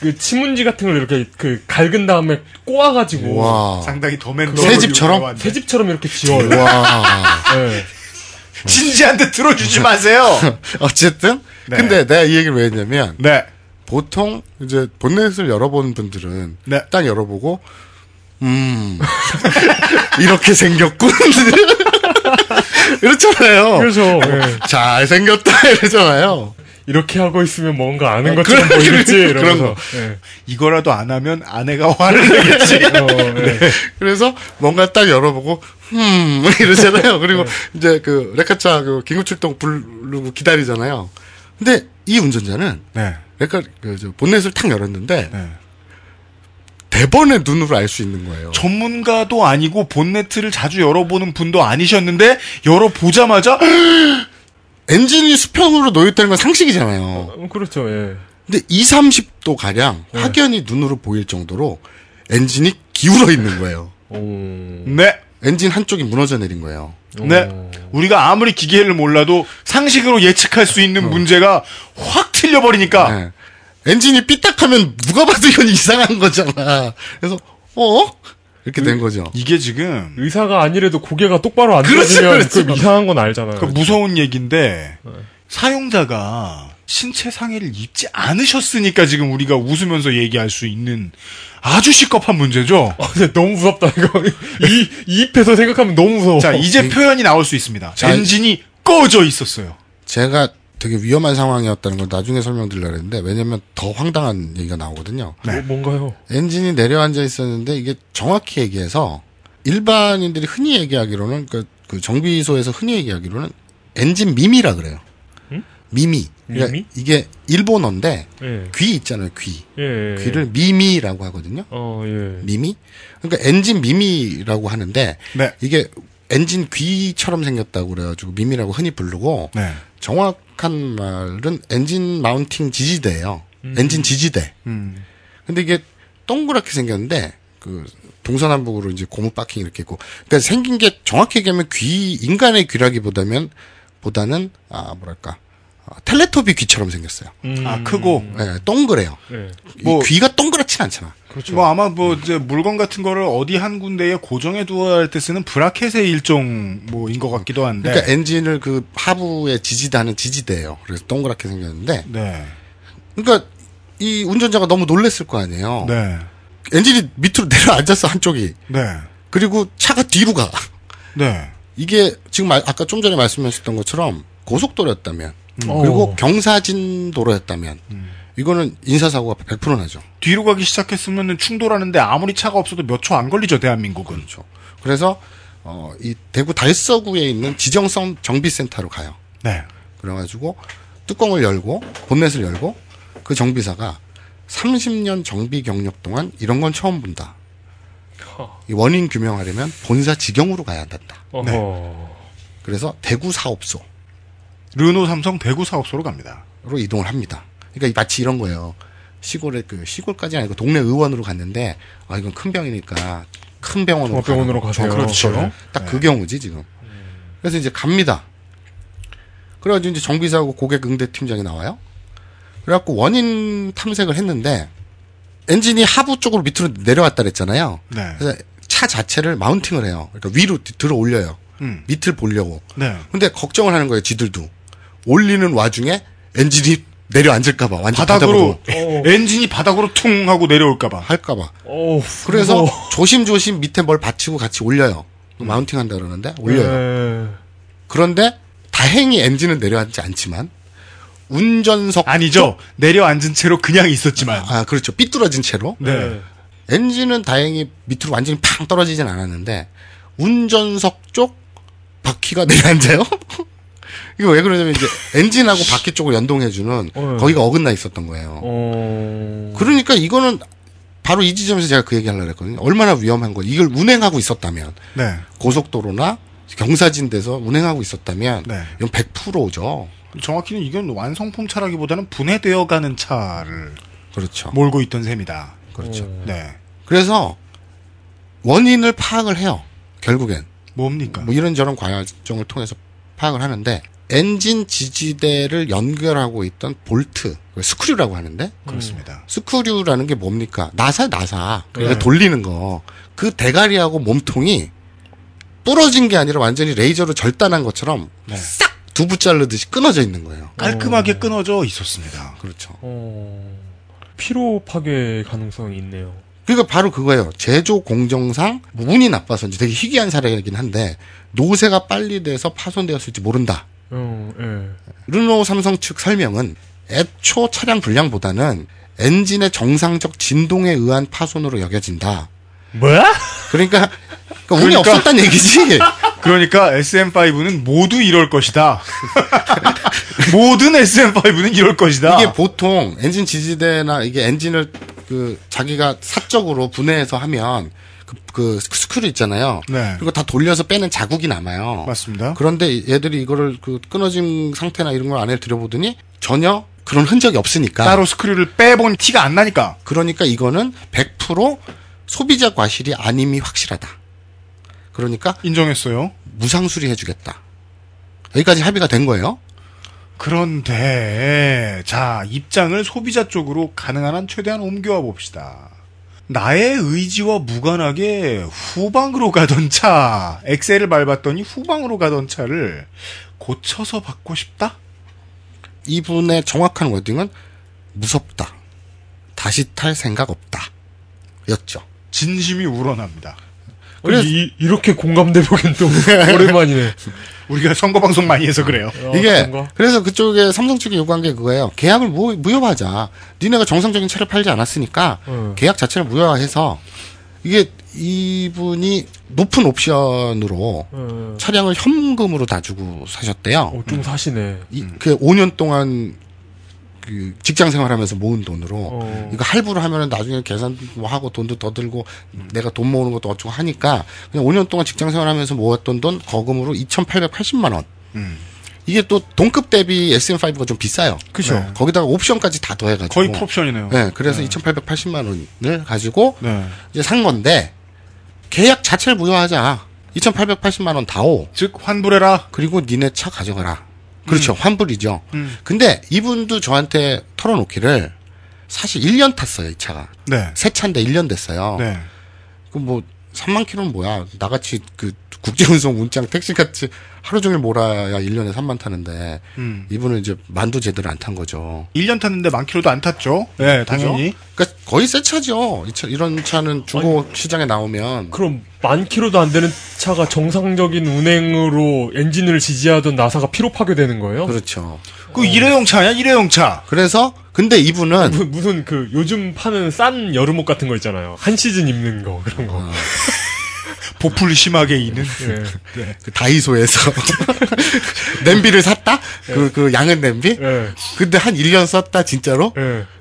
C: 그 치문지 같은 걸 이렇게 그 갈근 다음에 꼬아가지고
H: 와.
B: 상당히 더맨
H: 새 집처럼?
C: 새 집처럼 이렇게 지어요.
H: 와.
C: 예.
B: 진지한테 들어주지 마세요.
H: 어쨌든
B: 네.
H: 근데 내가 이 얘기를 왜 했냐면
B: 네.
H: 보통 이제 본넷을 열어본 분들은
B: 네.
H: 딱 열어보고 음 이렇게 생겼군 이렇잖아요.
C: 그래서 예.
H: 잘 생겼다 이러잖아요.
C: 이렇게 하고 있으면 뭔가 아는
H: 어,
C: 것처럼 보이겠지 이러면서. 예.
B: 이거라도 안 하면 아내가 화를 내겠지.
C: 어, 예.
H: 그래서 뭔가 딱 열어보고 음 이러잖아요. 그리고
C: 네.
H: 이제 그 레카차 그 긴급출동 부르고 기다리잖아요. 근데 이 운전자는
B: 네.
H: 레카 그저 본넷을 탁 열었는데
B: 네.
H: 대번의 눈으로 알 수 있는 거예요.
B: 전문가도 아니고 본네트를 자주 열어보는 분도 아니셨는데 열어보자마자
H: 엔진이 수평으로 놓였다는 건 상식이잖아요.
C: 어, 그렇죠. 예.
H: 근데 2, 30도 가량
C: 네.
H: 확연히 눈으로 보일 정도로 엔진이 기울어 있는 거예요.
C: 오.
B: 네.
H: 엔진 한쪽이 무너져 내린 거예요.
B: 네. 우리가 아무리 기계를 몰라도 상식으로 예측할 수 있는 문제가 확 틀려버리니까
H: 네. 엔진이 삐딱하면 누가 봐도 이건 이상한 거잖아. 그래서 어 이렇게 된 거죠.
B: 이게 지금
C: 의사가 아니래도 고개가 똑바로 안
H: 그렇죠,
C: 들어지면
H: 그렇죠.
C: 그 이상한 건 알잖아요.
B: 그 무서운 얘기인데 사용자가 신체 상해를 입지 않으셨으니까 지금 우리가 웃으면서 얘기할 수 있는 아주 시급한 문제죠.
C: 아, 근데 너무 무섭다 이거. 이 이입해서 생각하면 너무 무서워.
B: 자 이제 표현이 나올 수 있습니다.
H: 자,
B: 엔진이 꺼져 있었어요.
H: 제가 되게 위험한 상황이었다는 걸 나중에 설명드리려고 했는데 왜냐면 더 황당한 얘기가 나오거든요.
C: 뭐, 뭔가요?
H: 엔진이 내려앉아 있었는데 이게 정확히 얘기해서 일반인들이 흔히 얘기하기로는 그, 그 정비소에서 흔히 얘기하기로는 엔진 みみ라 그래요. みみ. 그러니까
C: みみ?
H: 이게 일본어인데
C: 예.
H: 귀 있잖아요, 귀.
C: 예.
H: 귀를 みみ라고 하거든요.
C: 어, 예.
H: みみ? 그러니까 엔진 みみ라고 하는데
B: 네.
H: 이게 엔진 귀처럼 생겼다고 그래가지고 みみ라고 흔히 부르고
B: 네.
H: 정확한 말은 엔진 mounting 지지대예요. 엔진 지지대.
B: 음.
H: 근데 이게 동그랗게 생겼는데 그 동서남북으로 이제 고무 바킹 이렇게 있고 그러니까 생긴 게 정확히 얘기하면 귀 인간의 귀라기보다면 보다는 아 뭐랄까 아, 텔레토비 귀처럼 생겼어요.
B: 아, 크고.
H: 네, 동그래요.
C: 예.
H: 이
B: 뭐-
H: 귀가 동그랗진 않잖아.
C: 그렇죠.
B: 뭐 아마 뭐 이제 물건 같은 거를 어디 한 군데에 고정해 두어야 할 때 쓰는 브라켓의 일종 뭐인 것 같기도 한데.
H: 그러니까 엔진을 그 하부에 지지대하는 지지대예요. 그래서 동그랗게 생겼는데
B: 네.
H: 그러니까 이 운전자가 너무 놀랬을 거 아니에요.
B: 네.
H: 엔진이 밑으로 내려앉았어 한쪽이.
B: 네.
H: 그리고 차가 뒤로 가.
B: 네.
H: 이게 지금 아- 아까 좀 전에 말씀하셨던 것처럼 고속도로였다면
B: 음.
H: 그리고
B: 오.
H: 경사진 도로였다면 이거는 인사사고가 100% 나죠.
B: 뒤로 가기 시작했으면 충돌하는데 아무리 차가 없어도 몇 초 안 걸리죠, 대한민국은.
H: 그렇죠. 그래서 어, 이 대구 달서구에 있는 지정성 정비센터로 가요.
B: 네.
H: 그래가지고 뚜껑을 열고 본넷을 열고 그 정비사가 30년 정비 경력 동안 이런 건 처음 본다. 이 원인 규명하려면 본사 직영으로 가야 한다.
C: 어허.
H: 그래서 대구 사업소.
B: 르노 삼성 대구 사업소로 갑니다.
H: 로 이동을 합니다. 그러니까 마치 이런 거예요. 시골에 그 시골까지 아니고 동네 의원으로 갔는데 아 이건 큰 병이니까 큰 병원으로
C: 종합병원으로
H: 가라고.
C: 가세요.
H: 그렇죠.
C: 네.
H: 딱그 경우지 지금. 그래서 이제 갑니다. 그래가지고 이제 정비사하고 고객 응대 팀장이 나와요. 그래갖고 원인 탐색을 했는데 엔진이 하부 쪽으로 밑으로 내려왔다 그랬잖아요.
B: 네.
H: 그래서 차 자체를 mounting을 해요. 그러니까 위로 뒤- 들어 올려요.
B: 음.
H: 밑을 보려고.
B: 네.
H: 근데 걱정을 하는 거예요, 지들도. 올리는 와중에 엔진이 내려앉을까봐, 완전
B: 바닥으로,
H: 바닥으로.
B: 엔진이 바닥으로 퉁 하고 내려올까봐.
H: 할까봐.
C: 어,
H: 그래서 조심조심 밑에 뭘 받치고 같이 올려요. mounting 한다 그러는데, 올려요.
C: 예.
H: 그런데 다행히 엔진은 내려앉지 않지만, 운전석.
B: 아니죠. 내려앉은 채로 그냥 있었지만.
H: 아, 그렇죠. 삐뚤어진 채로.
B: 네.
H: 엔진은 다행히 밑으로 완전히 팡 떨어지진 않았는데, 운전석 쪽 바퀴가 내려앉아요? 이거 왜 그러냐면 이제 엔진하고 바퀴 쪽을 연동해주는
C: 어.
H: 거기가 어긋나 있었던 거예요.
C: 어.
H: 그러니까 이거는 바로 이 지점에서 제가 그 얘기 하려고 했거든요. 얼마나 위험한 거. 이걸 운행하고 있었다면.
B: 네.
H: 고속도로나 경사진 데서 운행하고 있었다면.
B: 네.
H: 이건 100%죠.
B: 정확히는 이건 완성품 차라기보다는 분해되어 가는 차를
H: 그렇죠.
B: 몰고 있던 셈이다.
H: 그렇죠.
B: 네.
H: 그래서 원인을 파악을 해요. 결국엔.
B: 뭡니까?
H: 뭐 이런저런 과정을 통해서 파악을 하는데 엔진 지지대를 연결하고 있던 볼트, 스크류라고 하는데
B: 그렇습니다.
H: 스크류라는 게 뭡니까? 나사 나사. 그러니까
B: 네.
H: 돌리는 거. 그 대가리하고 몸통이 부러진 게 아니라 완전히 레이저로 절단한 것처럼
B: 네.
H: 싹 두부 자르듯이 끊어져 있는 거예요.
B: 깔끔하게 끊어져 있었습니다.
H: 그렇죠.
C: 어. 피로 파괴 가능성이 있네요.
H: 그러니까 바로 그거예요. 제조 공정상 운이 나빠서인지 되게 희귀한 사례이긴 한데 노세가 빨리 돼서 파손되었을지 모른다.
C: 어, 예.
H: 르노 삼성 측 설명은 애초 차량 불량보다는 엔진의 정상적 진동에 의한 파손으로 여겨진다.
B: 뭐야?
H: 그러니까, 그러니까 운이
B: 그러니까-
H: 없었다는 얘기지.
B: 그러니까 SM5는 모두 이럴 것이다. 모든 SM5는 이럴 것이다.
H: 이게 보통 엔진 지지대나 이게 엔진을 그 자기가 사적으로 분해해서 하면 그, 그 스크류 있잖아요.
B: 네.
H: 그리고 다 돌려서 빼는 자국이 남아요.
B: 맞습니다.
H: 그런데 얘들이 이거를 그 끊어진 상태나 이런 걸 안에 들여보더니 전혀 그런 흔적이 없으니까.
B: 따로 스크류를 빼본 티가 안 나니까.
H: 그러니까 이거는 100% 소비자 과실이 아님이 확실하다. 그러니까
B: 인정했어요.
H: 무상 수리해 주겠다. 여기까지 합의가 된 거예요.
B: 그런데 자 입장을 소비자 쪽으로 가능한 한 최대한 옮겨와 봅시다. 나의 의지와 무관하게 후방으로 가던 차, 엑셀을 밟았더니 후방으로 가던 차를 고쳐서 받고 싶다?
H: 이분의 정확한 워딩은 무섭다. 다시 탈 생각 없다. 였죠.
B: 진심이 우러납니다.
C: 그래서 이, 이렇게 공감대보긴 또 오랜만이네.
B: 우리가 선거 방송 많이 해서 그래요.
H: 이게 그래서 그쪽에 삼성 측이 요구한 게 그거예요. 계약을 무, 무효하자. 니네가 정상적인 차를 팔지 않았으니까
C: 음.
H: 계약 자체를 무효화해서 이게 이분이 높은 옵션으로 차량을 현금으로 다 주고 사셨대요.
C: 어, 좀 사시네.
H: 이, 그 5년 동안 그 직장 생활하면서 모은 돈으로
C: 어.
H: 이거 할부를 하면은 나중에 계산 뭐 하고 돈도 더 들고 내가 돈 모으는 것도 어쩌고 하니까 그냥 5년 동안 직장 생활하면서 모았던 돈 거금으로 2,880만 원.
B: 음.
H: 이게 또 동급 대비 SM5가 좀 비싸요.
B: 그죠.
H: 네. 거기다가 옵션까지 다 더해가지고
B: 거의 풀옵션이네요.
H: 네, 그래서 2,880만 원을 가지고
B: 네.
H: 이제 산 건데 계약 자체를 무효하자. 2,880만 원 다오.
B: 즉 환불해라.
H: 그리고 니네 차 가져가라. 그렇죠. 환불이죠.
B: 음.
H: 근데 이분도 저한테 털어놓기를 사실 1년 탔어요, 이 차가.
B: 네.
H: 새 차인데 1년 됐어요.
B: 네.
H: 그뭐 3만 킬로는 뭐야? 나같이 그 국제운송 운장 택시같이 하루 종일 몰아야 1년에 3만 타는데
B: 음.
H: 이분은 이제 만도 제대로 안 탄 거죠.
B: 1년 탔는데 만 킬로도 안 탔죠. 네, 당연히.
H: 그러니까 거의 새 차죠. 이 차, 이런 차는 중고 시장에 나오면
C: 그럼 만 킬로도 안 되는 차가 정상적인 운행으로 엔진을 지지하던 나사가 피로 파괴되는 거예요?
H: 그렇죠.
B: 그 일회용 차냐? 일회용 차.
H: 그래서 근데 이분은
C: 무- 무슨 그 요즘 파는 싼 여름옷 같은 거 있잖아요. 한 시즌 입는 거 그런 거.
B: 보풀 심하게 이는.
C: 네.
H: 그 다이소에서 냄비를 샀다? 그, 그 양은 냄비? 근데 한 1년 썼다, 진짜로?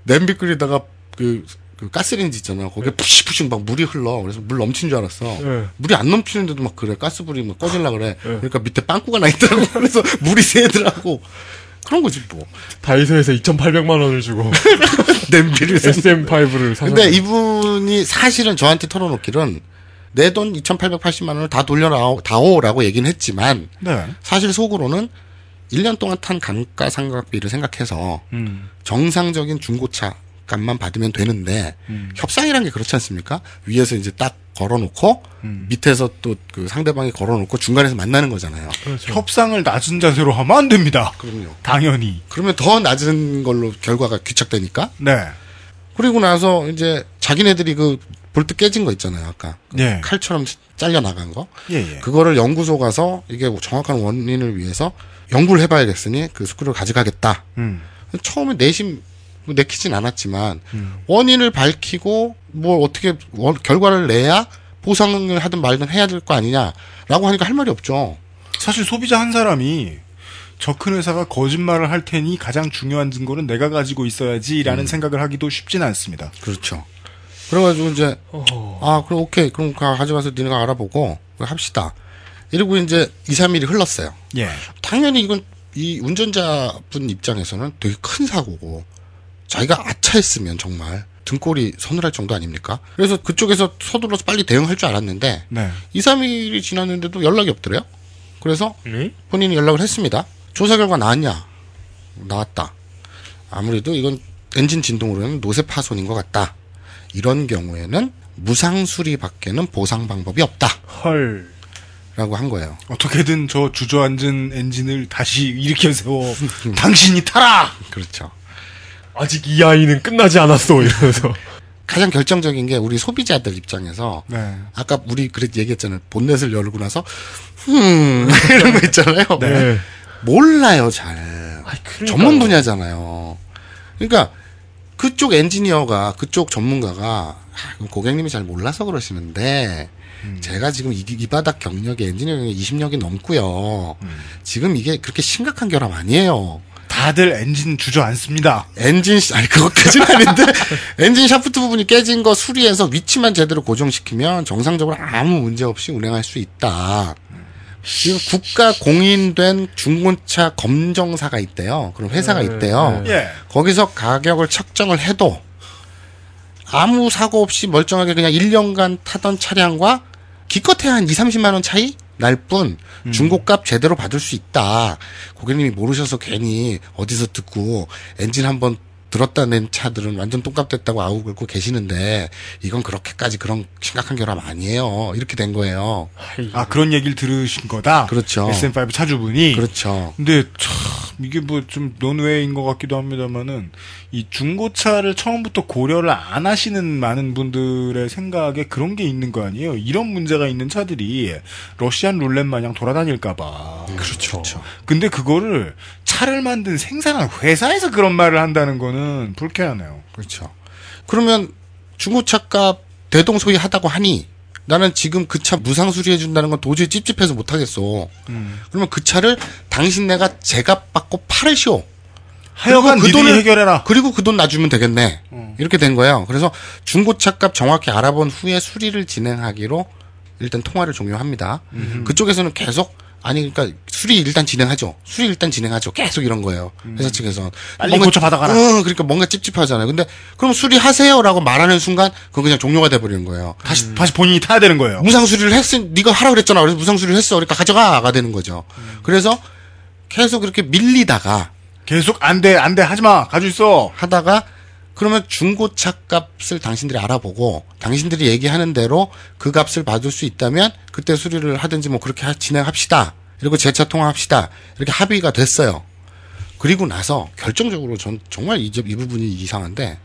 H: 냄비 끓이다가 그, 그 가스레인지 있잖아요. 거기에 푸시푸시 막 물이 흘러. 그래서 물 넘친 줄 알았어.
C: 네.
H: 물이 안 넘치는데도 막 그래. 가스불이 막 꺼질라 그래. 그러니까 밑에 빵꾸가 나 있더라고. 그래서 물이 새더라고. 그런 거지, 뭐.
C: 다이소에서 2,800만 원을 주고
H: 냄비를
C: SM5를 사서
H: 근데 이분이 사실은 저한테 털어놓기는 내 돈 2,880만 원을 다 돌려다오라고 얘기는 했지만
B: 네.
H: 사실 속으로는 1년 동안 탄 감가상각비를 생각해서
B: 음.
H: 정상적인 중고차 값만 받으면 되는데 협상이란 게 그렇지 않습니까? 위에서 이제 딱 걸어놓고 밑에서 또 그 상대방이 걸어놓고 중간에서 만나는 거잖아요.
B: 협상을 낮은 자세로 하면 안 됩니다.
H: 그럼요.
B: 당연히.
H: 그러면 더 낮은 걸로 결과가 귀착되니까.
B: 네.
H: 그리고 나서 이제 자기네들이 그 볼트 깨진 거 있잖아요, 아까. 그
B: 예.
H: 칼처럼 잘려 나간 거.
B: 예, 예.
H: 그거를 연구소 가서 이게 정확한 원인을 위해서 연구를 해봐야겠으니 그 스크류를 가져가겠다.
B: 음.
H: 처음에 내심 뭐 내키진 않았지만 원인을 밝히고 뭐 어떻게 원- 결과를 내야 보상을 하든 말든 해야 될 거 아니냐라고 하니까 할 말이 없죠.
B: 사실 소비자 한 사람이 저 큰 회사가 거짓말을 할 테니 가장 중요한 증거는 내가 가지고 있어야지라는 생각을 하기도 쉽지는 않습니다.
H: 그렇죠. 그래가지고 이제 아 그럼 오케이 그럼 가- 가져가서 니네가 알아보고 합시다. 이러고 이제 2, 3일이 흘렀어요.
B: 예.
H: 당연히 이건 이 운전자분 입장에서는 되게 큰 사고고 자기가 아차했으면 정말 등골이 서늘할 정도 아닙니까? 그래서 그쪽에서 서둘러서 빨리 대응할 줄 알았는데
B: 네.
H: 2, 3일이 지났는데도 연락이 없더래요. 그래서 본인이 연락을 했습니다. 조사 결과 나왔냐? 나왔다. 아무래도 이건 엔진 진동으로는 노쇠 파손인 것 같다. 이런 경우에는 무상 수리밖에는 보상 방법이 없다.
C: 헐.
H: 라고 한 거예요.
B: 어떻게든 저 주저앉은 엔진을 다시 일으켜 세워 당신이 타라.
H: 그렇죠.
C: 아직 이 아이는 끝나지 않았어 이러면서
H: 가장 결정적인 게 우리 소비자들 입장에서
B: 네.
H: 아까 우리 그랬 얘기했잖아요. 본넷을 열고 나서 흠 이런 거 있잖아요.
C: 네.
H: 몰라요 잘. 전문 분야잖아요. 그러니까 그쪽 엔지니어가 그쪽 전문가가 아, 고객님이 잘 몰라서 그러시는데 제가 지금 이, 이 바닥 경력이 엔지니어 경력이 20년이 넘고요. 지금 이게 그렇게 심각한 결함 아니에요.
B: 다들 엔진 주저앉습니다.
H: 엔진 시- 아니 그것까지는 아닌데 엔진 샤프트 부분이 깨진 거 수리해서 위치만 제대로 고정시키면 정상적으로 아무 문제 없이 운행할 수 있다. 지금 국가 공인된 중고차 검정사가 있대요. 그럼 회사가
B: 네,
H: 있대요.
B: 네. 예.
H: 거기서 가격을 책정을 해도 아무 사고 없이 멀쩡하게 그냥 1년간 타던 차량과 기껏해야 한 2, 30만 원 차이 날 뿐 중고값 제대로 받을 수 있다. 고객님이 모르셔서 괜히 어디서 듣고 엔진 한번 들었다 낸 차들은 완전 똥값됐다고 아우 긁고 계시는데 이건 그렇게까지 그런 심각한 결함 아니에요. 이렇게 된 거예요.
B: 아 그런 얘기를 들으신 거다.
H: 그렇죠.
B: SM5 차주분이.
H: 그렇죠.
B: 근데 참 이게 뭐 좀 논외인 것 같기도 합니다만은 이 중고차를 처음부터 고려를 안 하시는 많은 분들의 생각에 그런 게 있는 거 아니에요. 이런 문제가 있는 차들이 러시안 룰렛 마냥 돌아다닐까봐.
H: 그렇죠.
B: 근데 그거를 차를 만든 생산한 회사에서 그런 말을 한다는 거는 불쾌하네요.
H: 그렇죠. 그러면 중고차 값 대동소이하다고 하니 나는 지금 그 차 무상 수리해 준다는 건 도저히 찝찝해서 못 하겠어.
B: 음.
H: 그러면 그 차를 당신네가 제값 받고 팔으시오.
B: 하여간 니들이 해결해라.
H: 그리고 그 돈 놔주면 되겠네. 이렇게 된 거예요. 그래서 중고차 값 정확히 알아본 후에 수리를 진행하기로 일단 통화를 종료합니다.
B: 음흠.
H: 그쪽에서는 계속 아니 그러니까 수리 일단 진행하죠. 수리 일단 진행하죠. 계속 이런 거예요. 회사 측에서
B: 음. 빨리 고쳐 받아가라.
H: 어, 그러니까 뭔가 찝찝하잖아요. 근데 그럼 수리하세요라고 말하는 순간 그건 그냥 종료가 돼 버리는 거예요.
B: 다시 다시 본인이 타야 되는 거예요.
H: 무상 수리를 했으 네가 하라 그랬잖아. 그래서 무상 수리를 했어. 그러니까 가져가가 되는 거죠. 그래서 계속 이렇게 밀리다가
B: 계속 안 돼, 안 돼, 하지 마. 가지고 있어.
H: 하다가 그러면 중고차 값을 당신들이 알아보고 당신들이 얘기하는 대로 그 값을 받을 수 있다면 그때 수리를 하든지 뭐 그렇게 하- 진행합시다. 그리고 재차 통화합시다. 이렇게 합의가 됐어요. 그리고 나서 결정적으로 전 정말 이, 이 부분이 이상한데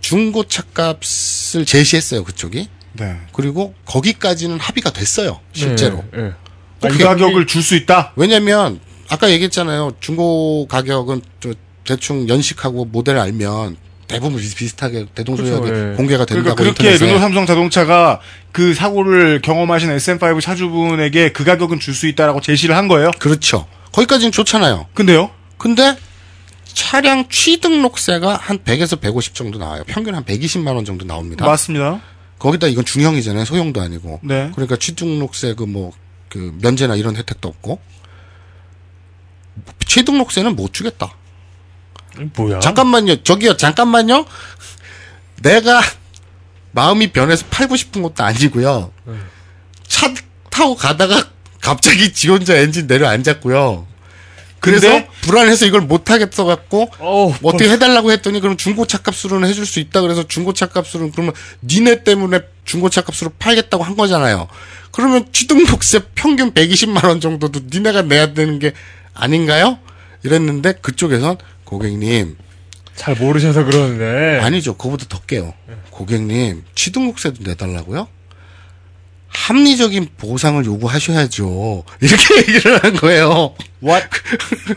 H: 중고차 값을 제시했어요. 그쪽이.
B: 네.
H: 그리고 거기까지는 합의가 됐어요. 실제로.
C: 네, 네.
B: 그 가격을 줄 수 있다.
H: 왜냐면 아까 얘기했잖아요. 중고 가격은 저 대충 연식하고 모델 알면 대부분 비슷- 비슷하게 대동소이하게
B: 그렇죠, 예.
H: 공개가 된다고
B: 그러니까 그렇게
H: 인터넷에.
B: 르노 삼성 자동차가 그 사고를 경험하신 SM5 차주분에게 그 가격은 줄 수 있다라고 제시를 한 거예요.
H: 그렇죠. 거기까지는 좋잖아요.
B: 근데요?
H: 근데 차량 취등록세가 한 100에서 150 정도 나와요. 평균 한 120만 원 정도 나옵니다.
B: 맞습니다.
H: 거기다 이건 중형이잖아요. 소형도 아니고.
B: 네.
H: 그러니까 취등록세 그 뭐 그 면제나 이런 혜택도 없고. 취등록세는 못 주겠다.
C: 뭐야?
H: 잠깐만요. 저기요. 잠깐만요. 내가 마음이 변해서 팔고 싶은 것도 아니고요. 차 타고 가다가 갑자기 지 혼자 엔진 내려 앉았고요. 그래서
B: 근데?
H: 불안해서 이걸 못 하겠어 갖고 어떻게 해달라고 했더니 그럼 중고차 값으로는 해줄 수 있다 그래서 중고차 값으로는 그러면 니네 때문에 중고차 값으로 팔겠다고 한 거잖아요. 그러면 취등록세 평균 120만 원 정도도 니네가 내야 되는 게 아닌가요? 이랬는데 그쪽에선 고객님
C: 잘 모르셔서 그러는데.
H: 아니죠. 그거보다 더 깨요. 고객님, 취등록세도 내달라고요? 합리적인 보상을 요구하셔야죠. 이렇게 얘기를 한 거예요.
B: What?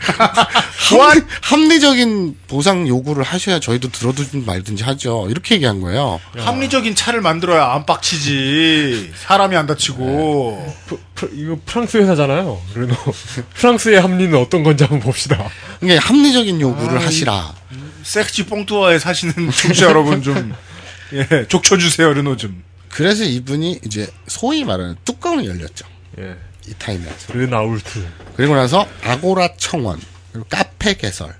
H: 합리, 합리적인 보상 요구를 하셔야 저희도 들어두든 말든지 하죠. 이렇게 얘기한 거예요.
B: 합리적인 차를 만들어야 안 빡치지. 사람이 안 다치고.
C: 이거 프랑스 회사잖아요. 르노. 프랑스의 합리는 어떤 건지 한번 봅시다.
H: 이게 합리적인 요구를
B: 아,
H: 하시라.
B: 섹시 뽕투어에 사시는 청취자 여러분 좀, 예, 족쳐주세요, 르노 좀.
H: 그래서 이분이 이제 소위 말하는 뚜껑이 열렸죠.
C: 예.
H: 이 타임에서.
C: 르나울트.
H: 그리고 나서 아고라 청원, 그리고 카페 개설.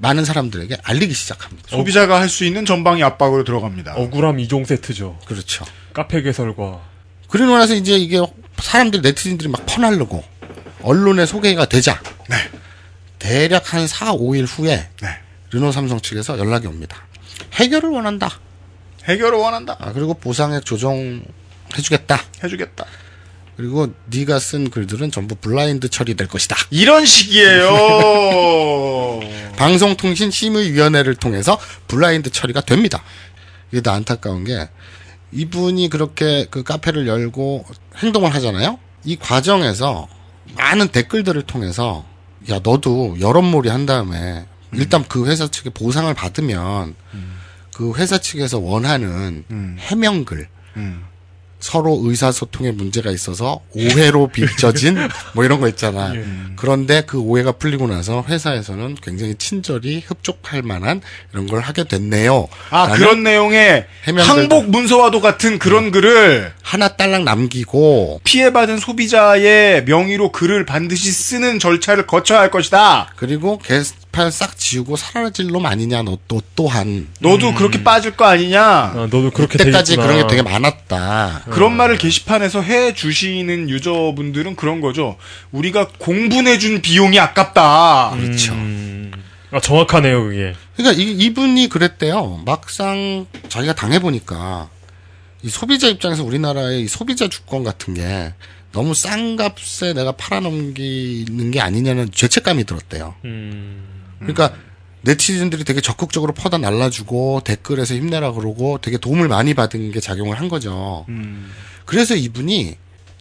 H: 많은 사람들에게 알리기 시작합니다.
B: 소비자가 할 수 있는 전방위 압박으로 들어갑니다.
C: 억울함 이종 세트죠.
H: 그렇죠.
C: 카페 개설과.
H: 그리고 나서 이제 이게 사람들 네티즌들이 막 퍼날르고 언론에 소개가 되자 대략 한 4, 5일 후에 르노 삼성 측에서 연락이 옵니다. 해결을 원한다.
B: 해결을 원한다.
H: 아, 그리고 보상액 조정 해주겠다.
B: 해주겠다.
H: 그리고 네가 쓴 글들은 전부 블라인드 처리될 것이다.
B: 이런 식이에요.
H: 방송통신심의위원회를 통해서 블라인드 처리가 됩니다. 이게 더 안타까운 게 이분이 그렇게 그 카페를 열고 행동을 하잖아요. 이 과정에서 많은 댓글들을 통해서 야 너도 여론몰이 한 다음에 일단 그 회사 측에 보상을 받으면 그 회사 측에서 원하는 음. 해명글 음. 서로 의사소통에 문제가 있어서 오해로 빚져진 뭐 이런 거 있잖아. 예. 음. 그런데 그 오해가 풀리고 나서 회사에서는 굉장히 친절히 흡족할 만한 이런 걸 하게 됐네요.
B: 아 그런 내용의 항복 문서와도 같은 그런 네. 글을
H: 하나 딸랑 남기고
B: 피해받은 소비자의 명의로 글을 반드시 쓰는 절차를 거쳐야 할 것이다.
H: 그리고 게스, 18 싹 지우고 사라질 놈 아니냐 너, 너 또한
B: 너도 음. 그렇게 빠질 거 아니냐 어,
C: 너도 그렇게
H: 때까지 그런 게 되게 많았다 어.
B: 그런 말을 게시판에서 해 주시는 유저분들은 그런 거죠 우리가 공분해 준 비용이 아깝다
H: 그렇죠. 음.
C: 그렇죠 아, 정확하네요 그게
H: 그러니까 이, 이분이 그랬대요 막상 자기가 당해보니까 이 소비자 입장에서 우리나라의 이 소비자 주권 같은 게 너무 싼 값에 내가 팔아넘기는 게 아니냐는 죄책감이 들었대요. 음. 그러니까 네티즌들이 되게 적극적으로 퍼다 날라주고 댓글에서 힘내라 그러고 되게 도움을 많이 받은 게 작용을 한 거죠. 그래서 이분이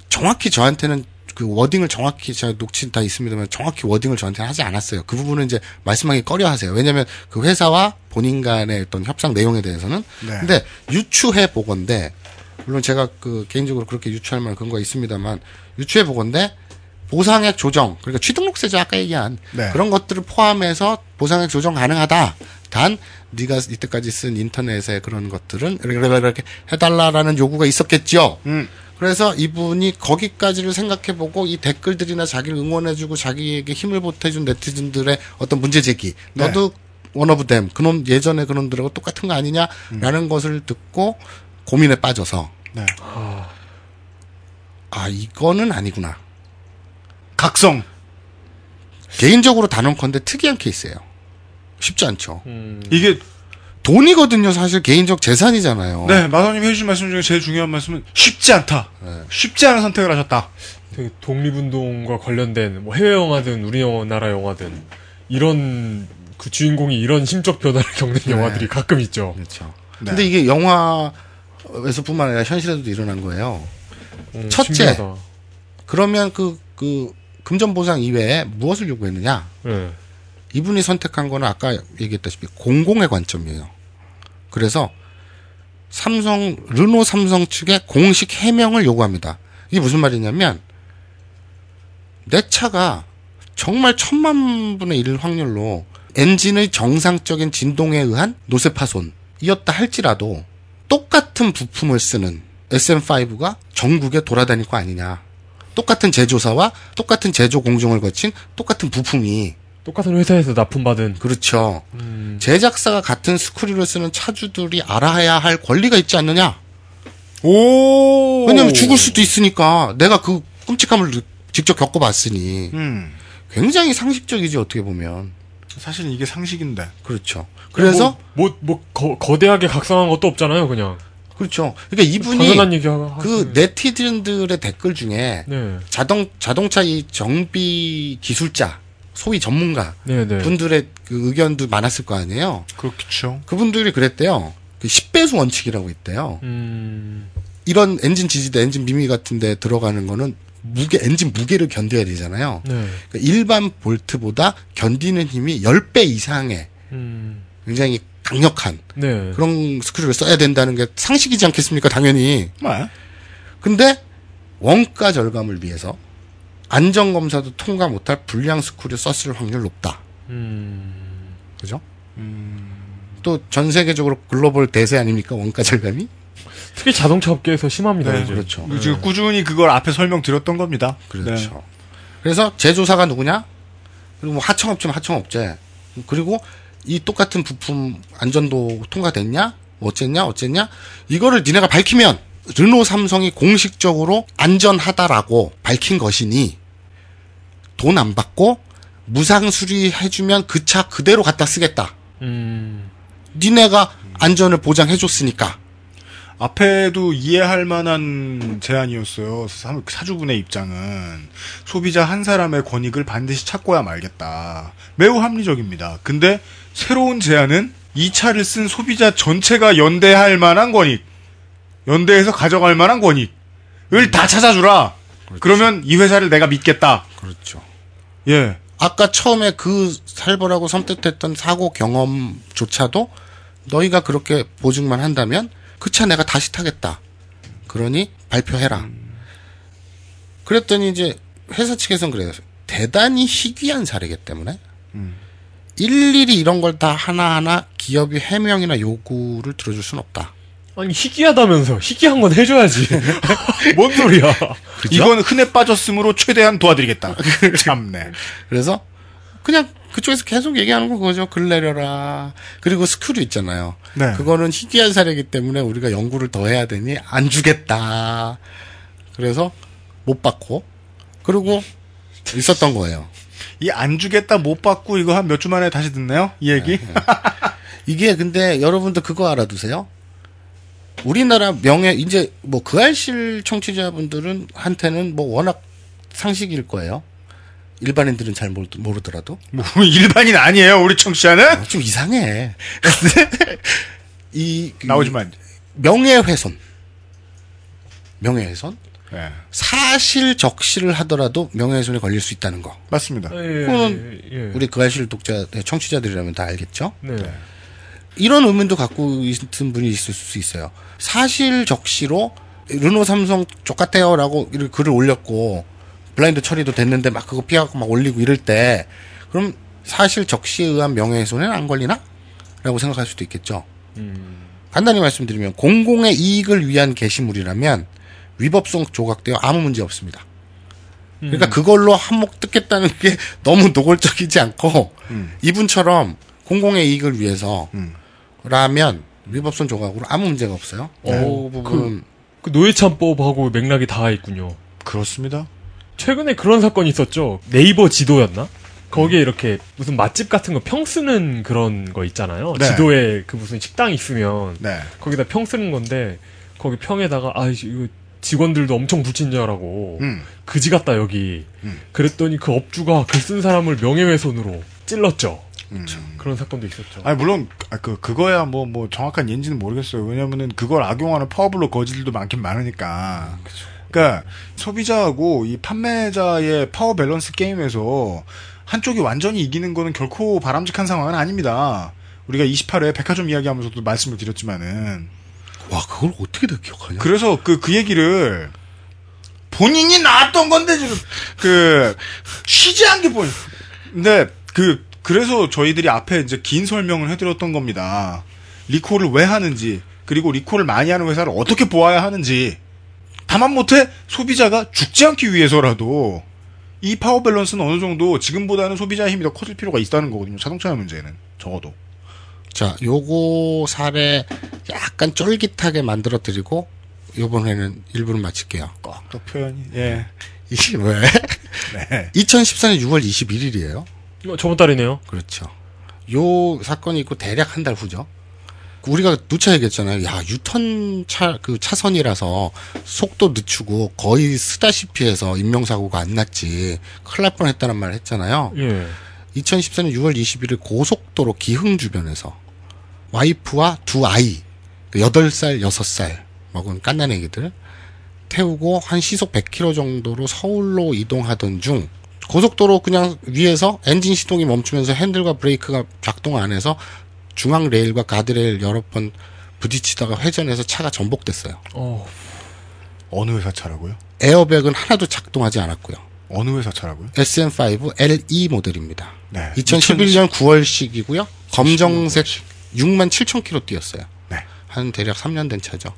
H: 정확히 저한테는 그 워딩을 정확히 제가 녹취 다 있습니다만 정확히 워딩을 저한테 하지 않았어요. 그 부분은 이제 말씀하기 꺼려 하세요. 왜냐하면 그 회사와 본인 간의 어떤 협상 내용에 대해서는
B: 네.
H: 근데 유추해 보건데 물론 제가 그 개인적으로 그렇게 유추할 만한 근거가 있습니다만 유추해 보건데 보상액 조정, 그러니까 취등록세죠 아까 얘기한
B: 네.
H: 그런 것들을 포함해서 보상액 조정 가능하다. 단 네가 이때까지 쓴 인터넷의 그런 것들은 이렇게 이렇게 해달라라는 요구가 있었겠죠.
B: 음.
H: 그래서 이분이 거기까지를 생각해보고 이 댓글들이나 자기를 응원해주고 자기에게 힘을 보태준 네티즌들의 어떤 문제 제기,
B: 네.
H: 너도 원어브 댐, 그놈 예전에 그놈들하고 똑같은 거 아니냐라는 것을 듣고 고민에 빠져서
B: 네.
H: 아 이거는 아니구나.
B: 각성.
H: 개인적으로 단언컨대 특이한 케이스예요. 쉽지 않죠.
B: 이게
H: 돈이거든요. 사실 개인적 재산이잖아요.
B: 네, 마사님 해주신 말씀 중에 제일 중요한 말씀은 쉽지 않다. 쉽지 않은 선택을 하셨다.
C: 되게 독립운동과 관련된 뭐 해외 영화든 우리나라 영화든 이런 그 주인공이 이런 심적 변화를 겪는
H: 네.
C: 영화들이 가끔 있죠.
H: 그렇죠. 근데 이게 영화에서뿐만 아니라 현실에도 일어난 거예요.
C: 음,
H: 첫째,
C: 신기하다.
H: 그러면 그, 그, 금전 보상 이외에 무엇을 요구했느냐?
C: 네.
H: 이분이 선택한 거는 아까 얘기했다시피 공공의 관점이에요. 그래서 삼성, 르노 삼성 측에 공식 해명을 요구합니다. 이게 무슨 말이냐면, 내 차가 정말 천만 분의 일 확률로 엔진의 정상적인 진동에 의한 노쇠 파손이었다 할지라도 똑같은 부품을 쓰는 SM5가 전국에 돌아다닐 거 아니냐. 똑같은 제조사와 똑같은 제조 공정을 거친 똑같은 부품이
C: 똑같은 회사에서 납품받은
H: 그렇죠. 제작사가 같은 스크류를 쓰는 차주들이 알아야 할 권리가 있지 않느냐?
B: 오.
H: 왜냐면 죽을 수도 있으니까 내가 그 끔찍함을 느- 직접 겪어봤으니
B: 음.
H: 굉장히 상식적이지 어떻게 보면.
B: 사실은 이게 상식인데.
H: 그렇죠. 그래서
C: 뭐, 뭐, 거, 거대하게 각성한 것도 없잖아요, 그냥.
H: 그렇죠. 그러니까 이분이
C: 당연한 얘기 하-
H: 그 네티즌들의 댓글 중에
C: 네.
H: 자동 자동차 이 정비 기술자 소위 전문가
C: 네, 네.
H: 분들의 그 의견도 많았을 거 아니에요.
B: 그렇죠.
H: 그분들이 그랬대요. 그 10배수 원칙이라고 있대요.
C: 음.
H: 이런 엔진 지지대, 엔진 미미 같은 데 들어가는 거는 무게, 엔진 무게를 견뎌야 되잖아요.
C: 네.
H: 그러니까 일반 볼트보다 견디는 힘이 10배 이상의
C: 음.
H: 굉장히 강력한
C: 네.
H: 그런 스크류를 써야 된다는 게 상식이지 않겠습니까? 당연히.
B: 네.
H: 근데 원가 절감을 위해서 안전 검사도 통과 못할 불량 스크류 썼을 확률 높다.
C: 음.
H: 그죠? 또전 세계적으로 글로벌 대세 아닙니까? 원가 절감이?
C: 특히 자동차 업계에서 심합니다,
B: 네,
C: 이제.
H: 그렇죠.
B: 지금 꾸준히 그걸 앞에 설명드렸던 겁니다.
H: 그렇죠.
B: 네.
H: 그래서 제조사가 누구냐? 그리고 뭐 하청업체면 하청업체. 그리고 이 똑같은 부품 안전도 통과됐냐? 어쨌냐? 어쨌냐? 이거를 니네가 밝히면 르노 삼성이 공식적으로 안전하다라고 밝힌 것이니 돈 안 받고 무상 수리해주면 그 차 그대로 갖다 쓰겠다.
C: 음.
H: 니네가 안전을 보장해줬으니까.
B: 앞에도 이해할 만한 제안이었어요. 사- 사주분의 입장은 소비자 한 사람의 권익을 반드시 찾고야 말겠다. 매우 합리적입니다. 근데 새로운 제안은 이 차를 쓴 소비자 전체가 연대할 만한 권익, 연대해서 가져갈 만한 권익을 다 찾아주라. 그러면이 회사를 내가 믿겠다.
H: 그렇죠.
B: 예.
H: 아까 처음에 그 살벌하고 섬뜩했던 사고 경험조차도 너희가 그렇게 보증만 한다면 그 차 내가 다시 타겠다. 그러니 발표해라. 그랬더니 이제 회사 측에서는 그래요. 대단히 희귀한 사례이기 때문에 일일이 이런 걸 다 하나하나 기업이 해명이나 요구를 들어줄 수는 없다.
C: 아니, 희귀하다면서. 희귀한 건 해줘야지. 뭔 소리야.
B: 이건 흔해 빠졌으므로 최대한 도와드리겠다. 참네.
H: 그래서 그냥 그쪽에서 계속 얘기하는 건 그거죠. 글 내려라. 그리고 스크류 있잖아요.
B: 네.
H: 그거는 희귀한 사례이기 때문에 우리가 연구를 더 해야 되니 안 주겠다. 그래서 못 받고 그리고 있었던 거예요.
B: 이 안 주겠다 못 받고 이거 한 몇 주 만에 다시 듣네요. 이 얘기.
H: 이게 근데 여러분들 그거 알아두세요. 우리나라 명예 이제 뭐 그 알실 청취자분들은 한테는 뭐 워낙 상식일 거예요. 일반인들은 잘 모르, 모르더라도
B: 뭐 일반인 아니에요. 우리 청취자는
H: 좀 이상해. 이그
B: 나오지 마.
H: 명예훼손, 명예훼손,
B: 예.
H: 사실 적시를 하더라도 명예훼손에 걸릴 수 있다는 거.
B: 맞습니다.
C: 예,
H: 그거는
C: 예.
H: 우리 그 알실 독자 청취자들이라면 다 알겠죠.
C: 네.
H: 이런 의문도 갖고 있는 분이 있을 수 있어요. 사실 적시로 르노 삼성 족같아요라고 글을 올렸고 블라인드 처리도 됐는데 막 그거 피하고 막 올리고 이럴 때 그럼 사실 적시에 의한 명예훼손에는 안 걸리나? 라고 생각할 수도 있겠죠. 간단히 말씀드리면 공공의 이익을 위한 게시물이라면 위법성 조각되어 아무 문제 없습니다. 그러니까
B: 음.
H: 그걸로 한몫 뜯겠다는 게 너무 노골적이지 않고
B: 음.
H: 이분처럼 공공의 이익을 위해서 라면 위법성 조각으로 아무 문제가 없어요.
C: 네.
H: 그 부분은
C: 그 노예참법하고 맥락이 다 있군요.
B: 그렇습니다.
C: 최근에 그런 사건이 있었죠. 네이버 지도였나? 거기에 이렇게 무슨 맛집 같은 거 평 쓰는 그런 거 있잖아요.
B: 네.
C: 지도에 그 무슨 식당 있으면
B: 네.
C: 거기다 평 쓰는 건데 거기 평에다가 아 이거 직원들도 엄청 불친절하고
B: 음.
C: 그지 같다 여기. 그랬더니 그 업주가 글 쓴 사람을 명예훼손으로 찔렀죠. 그런 사건도 있었죠.
B: 아니 물론 아, 그 그거야 뭐뭐 정확한 예인지는 모르겠어요. 왜냐면은 그걸 악용하는 파워블로거지들도 많긴 많으니까. 그러니까 소비자하고 이 판매자의 파워 밸런스 게임에서 한쪽이 완전히 이기는 거는 결코 바람직한 상황은 아닙니다. 우리가 28회 백화점 이야기하면서도 말씀을 드렸지만은
H: 와 그걸 어떻게 다 기억하냐?
B: 그래서 그 그 얘기를 본인이 나왔던 건데 지금 그 취재한 게 본. 근데 그 그래서 저희들이 앞에 이제 긴 설명을 해드렸던 겁니다. 리콜을 왜 하는지 그리고 리콜을 많이 하는 회사를 어떻게 보아야 하는지. 하다못해 소비자가 죽지 않기 위해서라도 이 파워 밸런스는 어느 정도 지금보다는 소비자의 힘이 더 커질 필요가 있다는 거거든요. 자동차의 문제는 적어도.
H: 자, 요거 사례 약간 쫄깃하게 만들어 드리고 요번에는 일부를 마칠게요.
B: 또 표현이 예.
H: 이게 왜?
B: 네.
H: 2014년 6월 21일이에요.
C: 어, 저번 달이네요.
H: 그렇죠. 요 사건이 있고 대략 한 달 후죠. 우리가 누차 얘기했잖아요. 야, 유턴 차, 그 차선이라서 속도 늦추고 거의 쓰다시피 해서 인명사고가 안 났지. 큰일 날 뻔 했다는 말 했잖아요.
C: 예.
H: 2014년 6월 21일 고속도로 기흥 주변에서 와이프와 두 아이, 그 8살, 6살 먹은 깐난애기들 태우고 한 시속 100km 정도로 서울로 이동하던 중 고속도로 그냥 위에서 엔진 시동이 멈추면서 핸들과 브레이크가 작동 안 해서 중앙 레일과 가드레일 여러 번 부딪히다가 회전해서 차가 전복됐어요.
C: 어.
B: 어느 회사 차라고요?
H: 에어백은 하나도 작동하지 않았고요.
B: 어느 회사 차라고요?
H: SM5 LE 모델입니다.
B: 네.
H: 2011년 9월식이고요. 검정색 6만 7천 킬로 뛰었어요.
B: 네.
H: 한 대략 3년 된 차죠.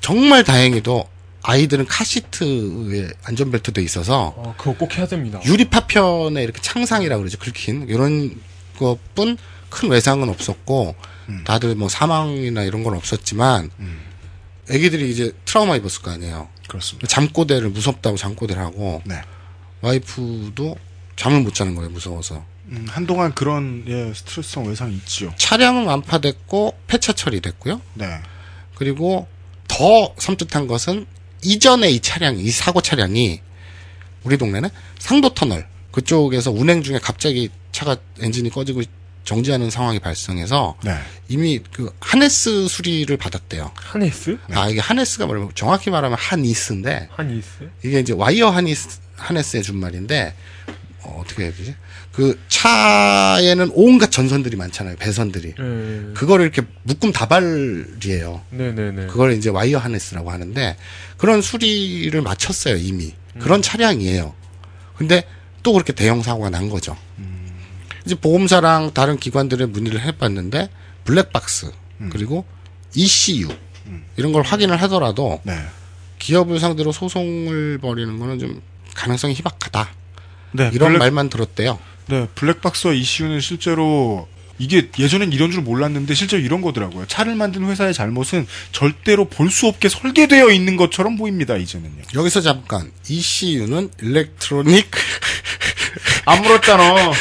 H: 정말 다행히도 아이들은 카시트에 안전벨트 돼 있어서
C: 어, 그거 꼭 해야 됩니다.
H: 유리 파편에 이렇게 창상이라 그러죠. 긁힌 이런 것뿐 큰 외상은 없었고 다들 뭐 사망이나 이런 건 없었지만 애기들이 이제 트라우마 입었을 거 아니에요.
B: 그렇습니다.
H: 잠꼬대를 무섭다고 잠꼬대를 하고
B: 네.
H: 와이프도 잠을 못 자는 거예요. 무서워서.
B: 음, 한동안 그런 예, 스트레스성 외상이 있지요.
H: 차량은 완파됐고 폐차 처리됐고요.
B: 네.
H: 그리고 더 섬뜩한 것은 이전에 이 차량, 이 사고 차량이 우리 동네는 상도 터널 그쪽에서 운행 중에 갑자기 차가 엔진이 꺼지고 정지하는 상황이 발생해서
B: 네.
H: 이미 그 하네스 수리를 받았대요.
C: 하네스?
H: 아 이게 harness가 뭐냐면 정확히 말하면 harness인데
C: harness?
H: 이게 이제 wire harness harness의 준말인데 어, 어떻게 해야 되지? 그 차에는 온갖 전선들이 많잖아요. 배선들이.
C: 네.
H: 그거를 이렇게 묶음 다발이에요.
C: 네네네.
H: 그걸 이제 wire harness라고 하는데 그런 수리를 마쳤어요 이미 그런 차량이에요. 근데 또 그렇게 대형 사고가 난 거죠. 이제 보험사랑 다른 기관들의 문의를 해봤는데 블랙박스 그리고 ECU 이런 걸 확인을 하더라도
B: 네.
H: 기업을 상대로 소송을 벌이는 거는 좀 가능성이 희박하다.
B: 네,
H: 이런
B: 블랙-
H: 말만 들었대요.
B: 네, 블랙박스와 이슈는 실제로 이게 예전엔 이런 줄 몰랐는데 실제로 이런 거더라고요. 차를 만든 회사의 잘못은 절대로 볼 수 없게 설계되어 있는 것처럼 보입니다. 이제는요.
H: 여기서 잠깐 ECU는 electronic
B: 안 물었잖아.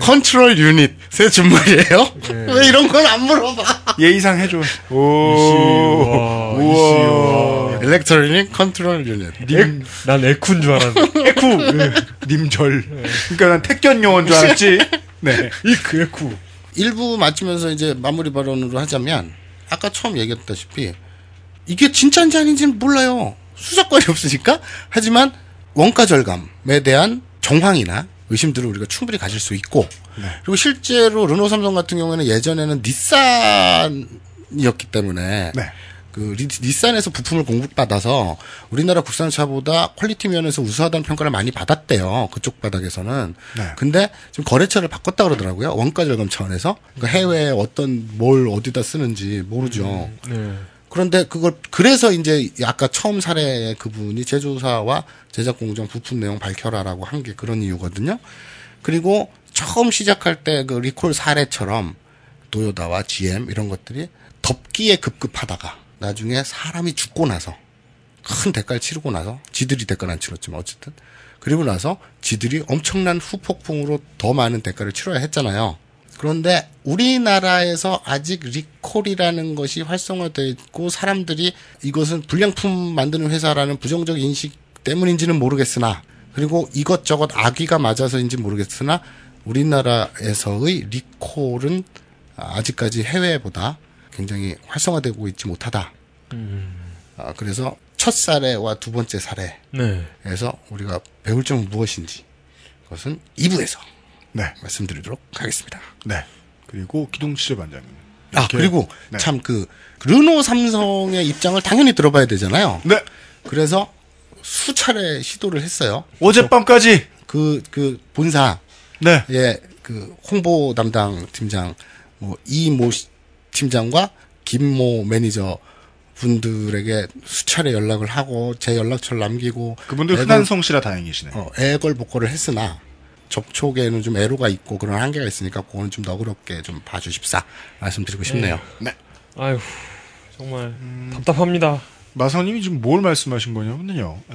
H: control unit의 준말이에요?
B: 네.
H: 왜 이런 건 안 물어봐?
B: 예의상 해줘. 오, 우와.
H: electronic control unit.
C: 님, 난 에쿠인 줄 알았는데. 에쿠! 네.
B: 님절. 그러니까 난 택견 용어인 줄 알았지. 네.
C: 이그 에쿠.
H: 일부 마치면서 이제 마무리 발언으로 하자면 아까 처음 얘기했다시피 이게 진짜인지 아닌지는 몰라요. 수사권이 없으니까. 하지만 원가 절감에 대한 정황이나 의심들을 우리가 충분히 가질 수 있고 그리고 실제로 르노 삼성 같은 경우에는 예전에는 닛산 이었기 때문에 그 리- 닛산에서 부품을 공급받아서 우리나라 국산차보다 quality 면에서 우수하다는 평가를 많이 받았대요. 그쪽 바닥에서는.
B: 네.
H: 근데 지금 거래처를 바꿨다 그러더라고요. 원가 절감 차원에서. 그러니까 해외에 어떤 뭘 어디다 쓰는지 모르죠.
C: 네.
H: 그런데 그걸 그래서 이제 아까 처음 사례 그분이 제조사와 제작 공정 부품 내용 밝혀라라고 한 게 그런 이유거든요. 그리고 처음 시작할 때 그 리콜 사례처럼 도요다와 GM 이런 것들이 덮기에 급급하다가 나중에 사람이 죽고 나서 큰 대가를 치르고 나서 지들이 대가는 안 치렀지만 어쨌든 그리고 나서 지들이 엄청난 후폭풍으로 더 많은 대가를 치러야 했잖아요. 그런데 우리나라에서 아직 리콜이라는 것이 활성화되어 있고 사람들이 이것은 불량품 만드는 회사라는 부정적 인식 때문인지는 모르겠으나 그리고 이것저것 악의가 맞아서인지 모르겠으나 우리나라에서의 리콜은 아직까지 해외보다 굉장히 활성화되고 있지 못하다. 아, 그래서 첫 사례와 두 번째 사례에서
C: 네.
H: 우리가 배울 점은 무엇인지 그것은 2부에서
B: 네.
H: 말씀드리도록 하겠습니다.
B: 네. 그리고 기동 취재 반장님.
H: 아 그리고
B: 네.
H: 참그 르노 삼성의 입장을 당연히 들어봐야 되잖아요.
B: 네.
H: 그래서 수차례 시도를 했어요.
B: 어젯밤까지
H: 그 그 본사
B: 네.
H: 예, 그 홍보 담당 팀장 뭐 이모 씨- 팀장과 김모 매니저 분들에게 수차례 연락을 하고 제 연락처를 남기고
B: 그분들
H: 애걸-
B: 흔한 성씨라 다행이시네.
H: 어, 애걸복걸을 했으나 접촉에는 좀 애로가 있고 그런 한계가 있으니까 그거는 좀 너그럽게 좀 봐주십사 말씀드리고 싶네요.
B: 네.
C: 아휴 정말 답답합니다.
B: 마사오님이 지금 뭘 말씀하신 거냐면요. 에,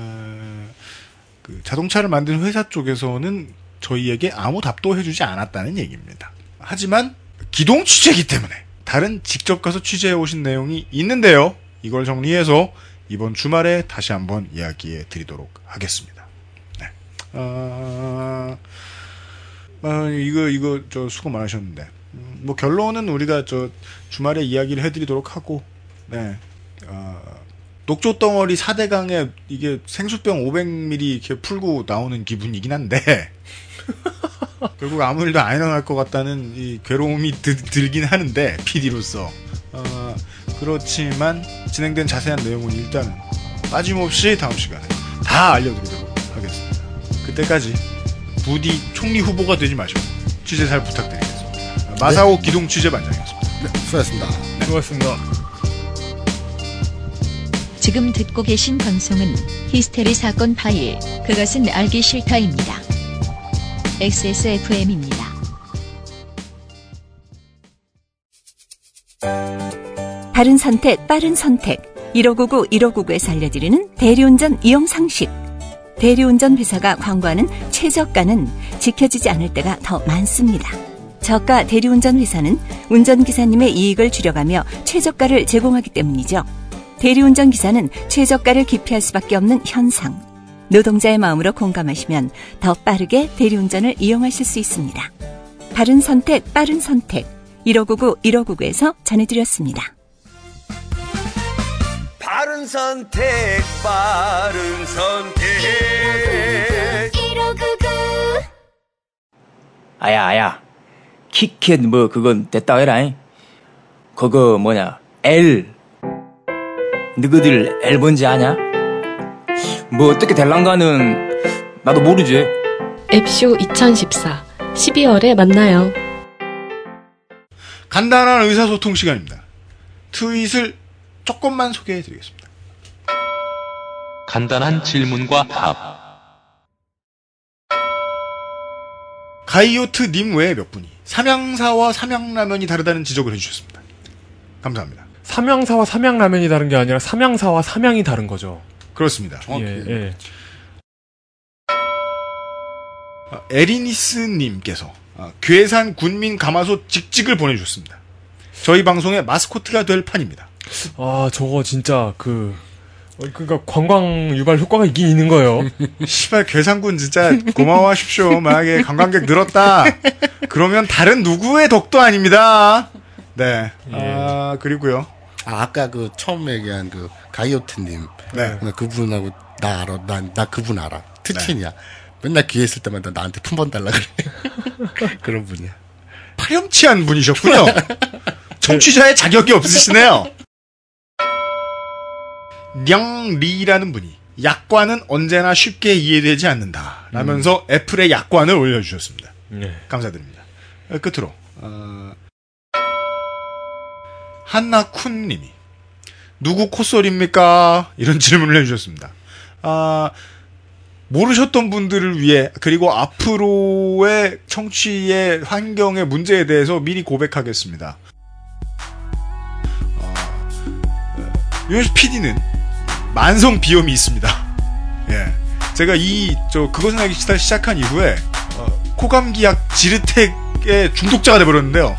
B: 그 자동차를 만드는 회사 쪽에서는 저희에게 아무 답도 해주지 않았다는 얘기입니다. 하지만 기동 취재이기 때문에 다른 직접 가서 취재해 오신 내용이 있는데요. 이걸 정리해서 이번 주말에 다시 한번 이야기해 드리도록 하겠습니다. 네. 아, 아, 이거 이거 저 수고 많으셨는데 음, 뭐 결론은 우리가 저 주말에 이야기를 해 드리도록 하고 네. 아, 녹조 덩어리 4대강에 이게 생수병 500ml 이렇게 풀고 나오는 기분이긴 한데 결국 아무 일도 안 일어날 것 같다는 이 괴로움이 드- 들긴 하는데 PD로서 어, 그렇지만 진행된 자세한 내용은 일단은 빠짐없이 다음 시간에 다 알려드리도록 하겠습니다. 그때까지 부디 총리 후보가 되지 마시고 취재 잘 부탁드리겠습니다. 마사오 기동 취재 반장이었습니다.
H: 네, 수고하셨습니다.
C: 수고하셨습니다.
A: 지금 듣고 계신 방송은 히스테리 사건 파일, 그것은 알기 싫다입니다. XSFM입니다.
Q: 바른 선택, 빠른 선택. 1599, 1599에서 알려드리는 대리운전 이용 상식. 대리운전 회사가 광고하는 최저가는 지켜지지 않을 때가 더 많습니다. 저가 대리운전 회사는 운전기사님의 이익을 줄여가며 최저가를 제공하기 때문이죠. 대리운전 기사는 최저가를 기피할 수밖에 없는 현상. 노동자의 마음으로 공감하시면 더 빠르게 대리운전을 이용하실 수 있습니다. 바른 선택, 빠른 선택. 1599, 1599에서 전해드렸습니다.
D: 바른 선택, 바른 선택.
F: 아야, 아야. 키캣 뭐 그건 됐다 해라. 그거 뭐냐? L. 너희들 L 뭔지 아냐? 뭐 어떻게 될란가는 나도 모르지.
G: 앱쇼 2014 12월에 만나요.
B: 간단한 의사소통 시간입니다. 트윗을 조금만 소개해 드리겠습니다.
I: 간단한 질문과 답.
B: 가이오트님 외에 몇 분이 삼양사와 삼양라면이 다르다는 지적을 해주셨습니다. 감사합니다.
C: 삼양사와 삼양라면이 다른 게 아니라 삼양사와 삼양이 다른 거죠.
B: 그렇습니다.
C: 예, 예.
B: 아, 에리니스님께서 아, 괴산 군민 가마솥 직직을 보내주셨습니다. 저희 방송의 마스코트가 될 판입니다.
C: 아, 저거 진짜 그 어, 그러니까 관광 유발 효과가 있긴 있는 거예요.
B: 시발 괴산군 진짜 고마워하십시오. 만약에 관광객 늘었다. 그러면 다른 누구의 덕도 아닙니다. 네. 아 그리고요.
H: 아, 아까 그 처음 얘기한 그 가이오트님.
B: 네.
H: 나 그분하고 나 알아. 나, 나 그분 알아. 특친이야. 맨날 기회 있을 때마다 나한테 품번 달라 그래. 그런 분이야.
B: 파렴치한 분이셨군요. 청취자의 자격이 없으시네요. 량리라는 분이 약관은 언제나 쉽게 이해되지 않는다. 라면서 애플의 약관을 올려주셨습니다.
C: 네.
B: 감사드립니다. 어, 끝으로 어, 한나쿤 님이 누구 콧소리입니까? 이런 질문을 해주셨습니다. 아, 모르셨던 분들을 위해 그리고 앞으로의 청취의 환경의 문제에 대해서 미리 고백하겠습니다. 유현수 PD는 만성 비염이 있습니다. 예. 제가 이, 저, 그것은 알기 싫다 시작한 이후에, 어, 코감기약 지르텍의 중독자가 돼버렸는데요.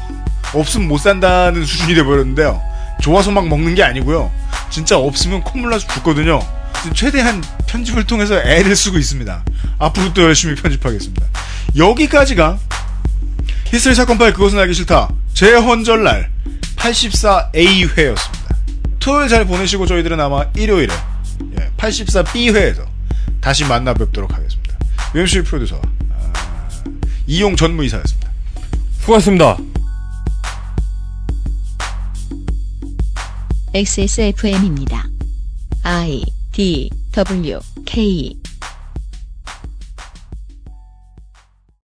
B: 없으면 못 산다는 수준이 돼버렸는데요. 좋아서 막 먹는 게 아니고요. 진짜 없으면 콧물 나서 죽거든요. 최대한 편집을 통해서 애를 쓰고 있습니다. 앞으로 또 열심히 편집하겠습니다. 여기까지가 히스테리 사건 파일 그것은 알기 싫다. 재헌절날 84A회였습니다. 토요일 잘 보내시고 저희들은 아마 일요일에 84B회에서 다시 만나 뵙도록 하겠습니다. UMC 프로듀서 아, 이용 전무이사였습니다.
C: 수고하셨습니다.
A: XSFM입니다. I D W K